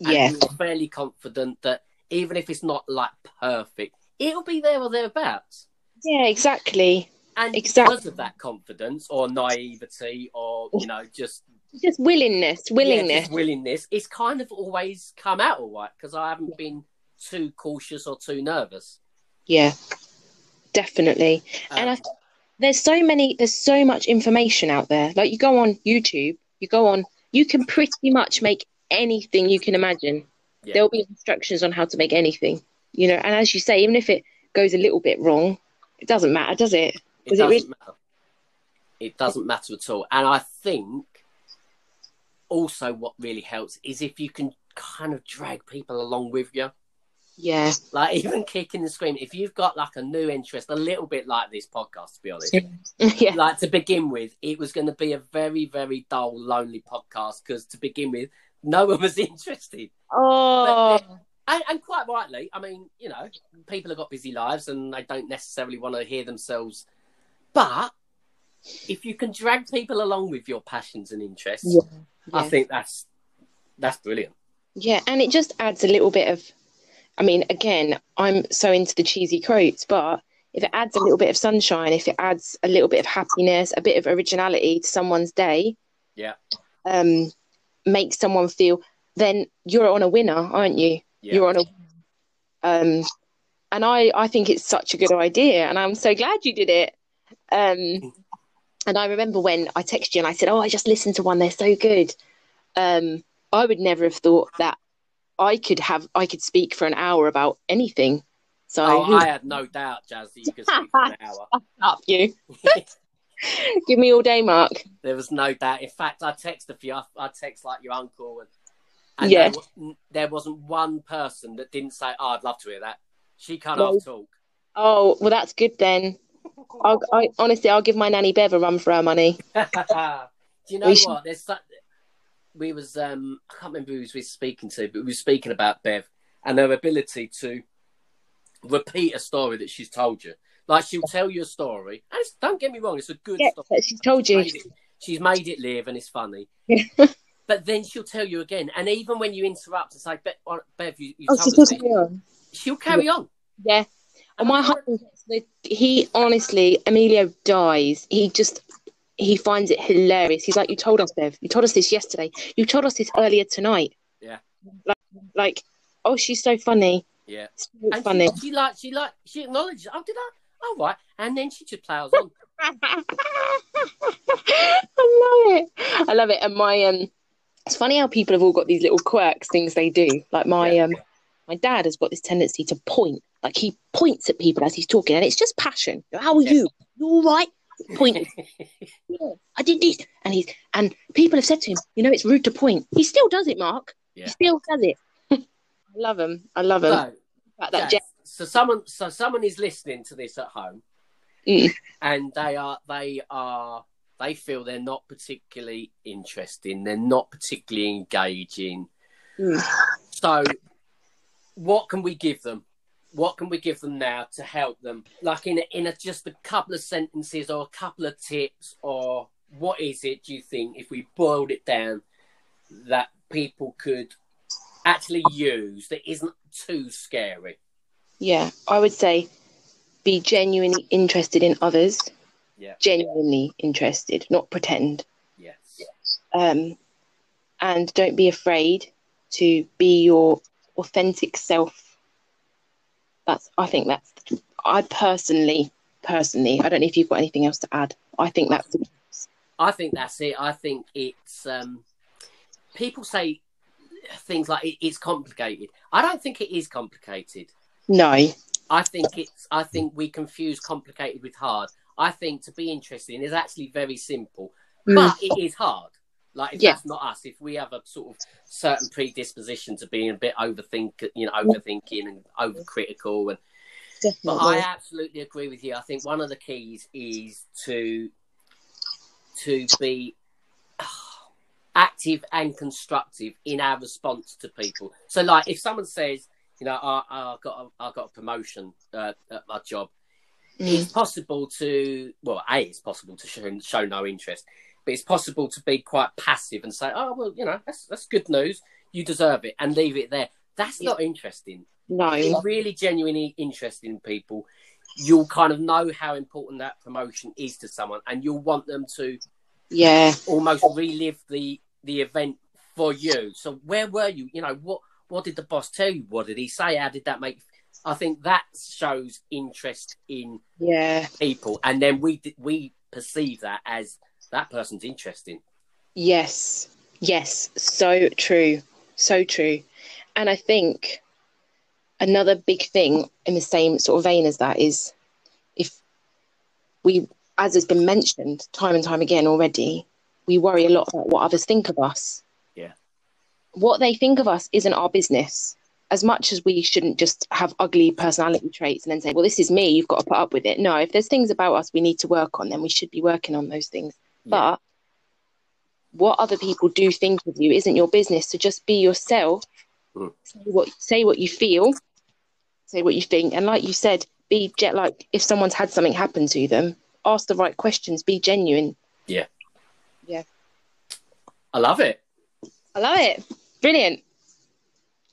Yeah. Fairly confident that even if it's not like perfect, it'll be there or thereabouts. Yeah, exactly. And Exactly. because of that confidence or naivety or you know just Just willingness, yeah, willingness. just willingness, it's kind of always come out all right because I haven't been too cautious or too nervous. Yeah, definitely. Um, and I, there's so many there's so much information out there like you go on youtube you go on you can pretty much make anything you can imagine Yeah. there'll be instructions on how to make anything you know and as you say even if it goes a little bit wrong it doesn't matter does it It Does it doesn't really- matter. It doesn't matter at all. And I think also what really helps is if you can kind of drag people along with you. yeah Like even kicking and screaming. If you've got like a new interest, a little bit like this podcast, to be honest. yeah Like to begin with, it was going to be a very, very dull, lonely podcast because to begin with, no one was interested. oh And, and quite rightly, I mean, you know, people have got busy lives and they don't necessarily want to hear themselves. But if you can drag people along with your passions and interests, Yeah. I think that's that's brilliant. Yeah, and it just adds a little bit of. I mean, again, I'm so into the cheesy quotes, but if it adds a little bit of sunshine, if it adds a little bit of happiness, a bit of originality to someone's day, Yeah. um, makes someone feel, then you're on a winner, aren't you? Yeah. You're on a. Um, and I, I think it's such a good idea, and I'm so glad you did it. Um, and I remember when I texted you and I said, "Oh, I just listened to one; they're so good." Um, I would never have thought that I could have, I could speak for an hour about anything. So Oh, I had no doubt, Jazz, that you could speak for an hour. up you? Give me all day, Mark. there was no doubt. In fact, I texted for you. I, I text like your uncle, and, and Yeah. there, there wasn't one person that didn't say, "Oh, I'd love to hear that." She can't half talk. Oh, well, that's good then. I'll, I honestly, I'll give my nanny Bev a run for her money. Do you know We should- what? There's su- we was um I can't remember who we was speaking to, but we were speaking about Bev and her ability to repeat a story that she's told you. Like she'll tell you a story, and it's, don't get me wrong, it's a good Yeah, story. she's told you. Made it- she's made it live, and it's funny. but then she'll tell you again, and even when you interrupt and say, "Bev, uh, Bev you, you Oh, told she's us," still this," carry on. she'll carry on. Yeah. And my husband, he honestly, Emilio dies. He just, he finds it hilarious. He's like, "You told us, Bev. You told us this yesterday. You told us this earlier tonight." Yeah. Like, like oh, she's so funny. Yeah, So and funny. she, she like she like she acknowledges. Oh, did I? Oh, right. And then she just plows on. I love it. I love it. And my um, it's funny how people have all got these little quirks, things they do. Like my Yeah. um, my dad has got this tendency to point. Like he points at people as he's talking, and it's just passion. How are Yeah. you? You all right? Point. Yeah, I did this, and he's and people have said to him, you know, it's rude to point. He still does it, Mark. Yeah. He still does it. I love him. I love him. so, Like that Jazz, so someone so someone is listening to this at home Mm. and they are they are they feel they're not particularly interesting they're not particularly engaging Mm. so what can we give them what can we give them now to help them like in a, in a, just a couple of sentences or a couple of tips or what is it do you think if we boiled it down that people could actually use that isn't too scary Yeah, I would say be genuinely interested in others. Yeah. Genuinely interested, not pretend. yes Um, and don't be afraid to be your authentic self. That's. I think that's. I personally, personally, I don't know if you've got anything else to add. I think that's. I think that's it. I think it's um, people say things like it, it's complicated. I don't think it is complicated. No. I think it's. I think we confuse complicated with hard. I think to be interesting is actually very simple, Mm. but it is hard. Like if Yeah. that's not us, if we have a sort of certain predisposition to being a bit overthink, you know, overthinking and overcritical, and but I absolutely agree with you. I think one of the keys is to to be active and constructive in our response to people. So, like, if someone says, you know, I, I got a, I got a promotion uh, at my job, Mm. it's possible to well, a it's possible to show, show no interest, but it's possible to be quite passive and say, oh well, you know, that's that's good news. You deserve it, and leave it there. That's not interesting No. if really genuinely interested in people, you'll kind of know how important that promotion is to someone, and you'll want them to Yeah. almost relive the the event for you. So where were you? You know what what did the boss tell you? What did he say? How did that make? I think that shows interest in Yeah. people, and then we we perceive that as that person's interesting. Yes. Yes. So true. So true. And I think another big thing in the same sort of vein as that is if we, as has been mentioned time and time again already, we worry a lot about what others think of us. Yeah. What they think of us isn't our business. As much as we shouldn't just have ugly personality traits and then say, well, this is me, you've got to put up with it. No, if there's things about us we need to work on, then we should be working on those things. But what other people do think of you isn't your business. So just be yourself. Mm. Say what say what you feel. Say what you think. And like you said, be jet like if someone's had something happen to them, ask the right questions, be genuine. Yeah. Yeah. I love it. I love it. Brilliant.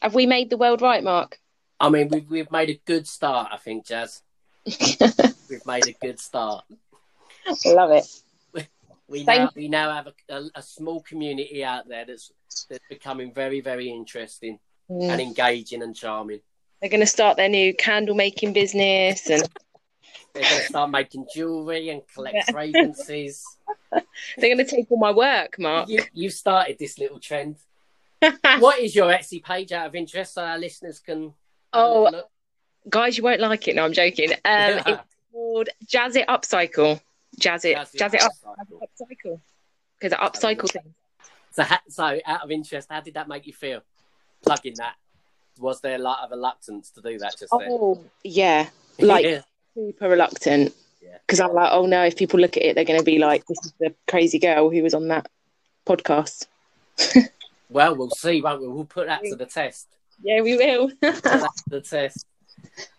Have we made the world right, Mark? I mean, we've we've made a good start. I think, Jazz. We've made a good start. love it. We Thank now we now have a, a, a small community out there that's that's becoming very very interesting Mm. and engaging and charming. They're going to start their new candle making business and They're going to start making jewelry and collect fragrances. they're going to take all my work, Mark. You you started this little trend. What is your Etsy page out of interest so our listeners can? Oh? Guys, you won't like it. No, I'm joking. Um, it's called Jazz It Upcycle. Jazz It. Jazz it Jazz It Up. upcycle. Upcycle. Because I upcycle things. So, so out of interest, how did that make you feel? Plugging that. Was there a lot of reluctance to do that just then? Oh, yeah. Like, Yeah. super reluctant. Yeah. Because I'm like, oh no, if people look at it, they're going to be like, this is the crazy girl who was on that podcast. Well, we'll see, won't we? We'll put that to the test. Yeah, we will. The test.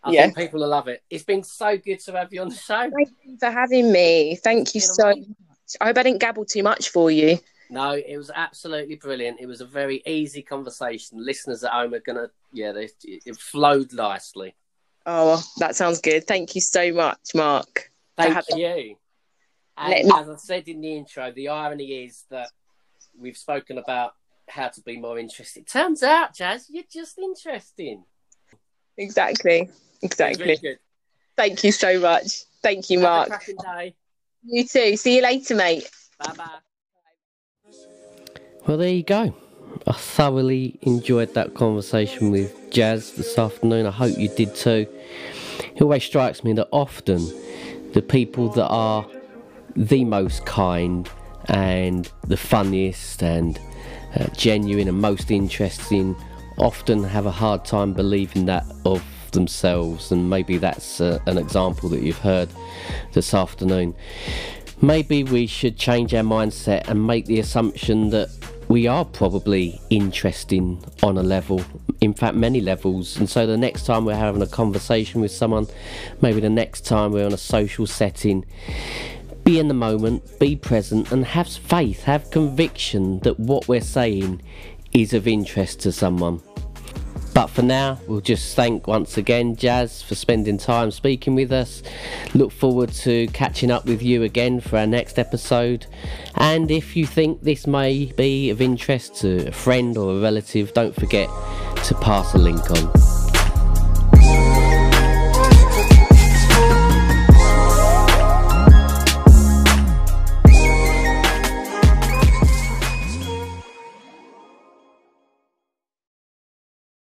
I Yeah. think people will love it. It's been so good to have you on the show. Thank you for having me. Thank you so much. I hope I didn't gabble too much for you. No, it was absolutely brilliant. It was a very easy conversation. Listeners at home are gonna, yeah, they, it flowed nicely. Oh, that sounds good. Thank you so much, Mark. Thank you. And me- as I said in the intro, the irony is that we've spoken about how to be more interesting. Turns out, Jazz, you're just interesting. Exactly. Exactly. Thank you so much. Thank you, Have a Mark. Cracking day. You too. See you later, mate. Bye bye. Well, there you go. I thoroughly enjoyed that conversation with Jazz this afternoon. I hope you did too. It always strikes me that often the people that are the most kind and the funniest and uh, genuine and most interesting often have a hard time believing that of themselves, and maybe that's uh, an example that you've heard this afternoon. Maybe we should change our mindset and make the assumption that we are probably interesting on a level, in fact, many levels. And so the next time we're having a conversation with someone, maybe the next time we're in a social setting, be in the moment, be present, and have faith, have conviction that what we're saying is of interest to someone. But for now, we'll just thank once again Jazz for spending time speaking with us. Look forward to catching up with you again for our next episode. And if you think this may be of interest to a friend or a relative, don't forget to pass a link on.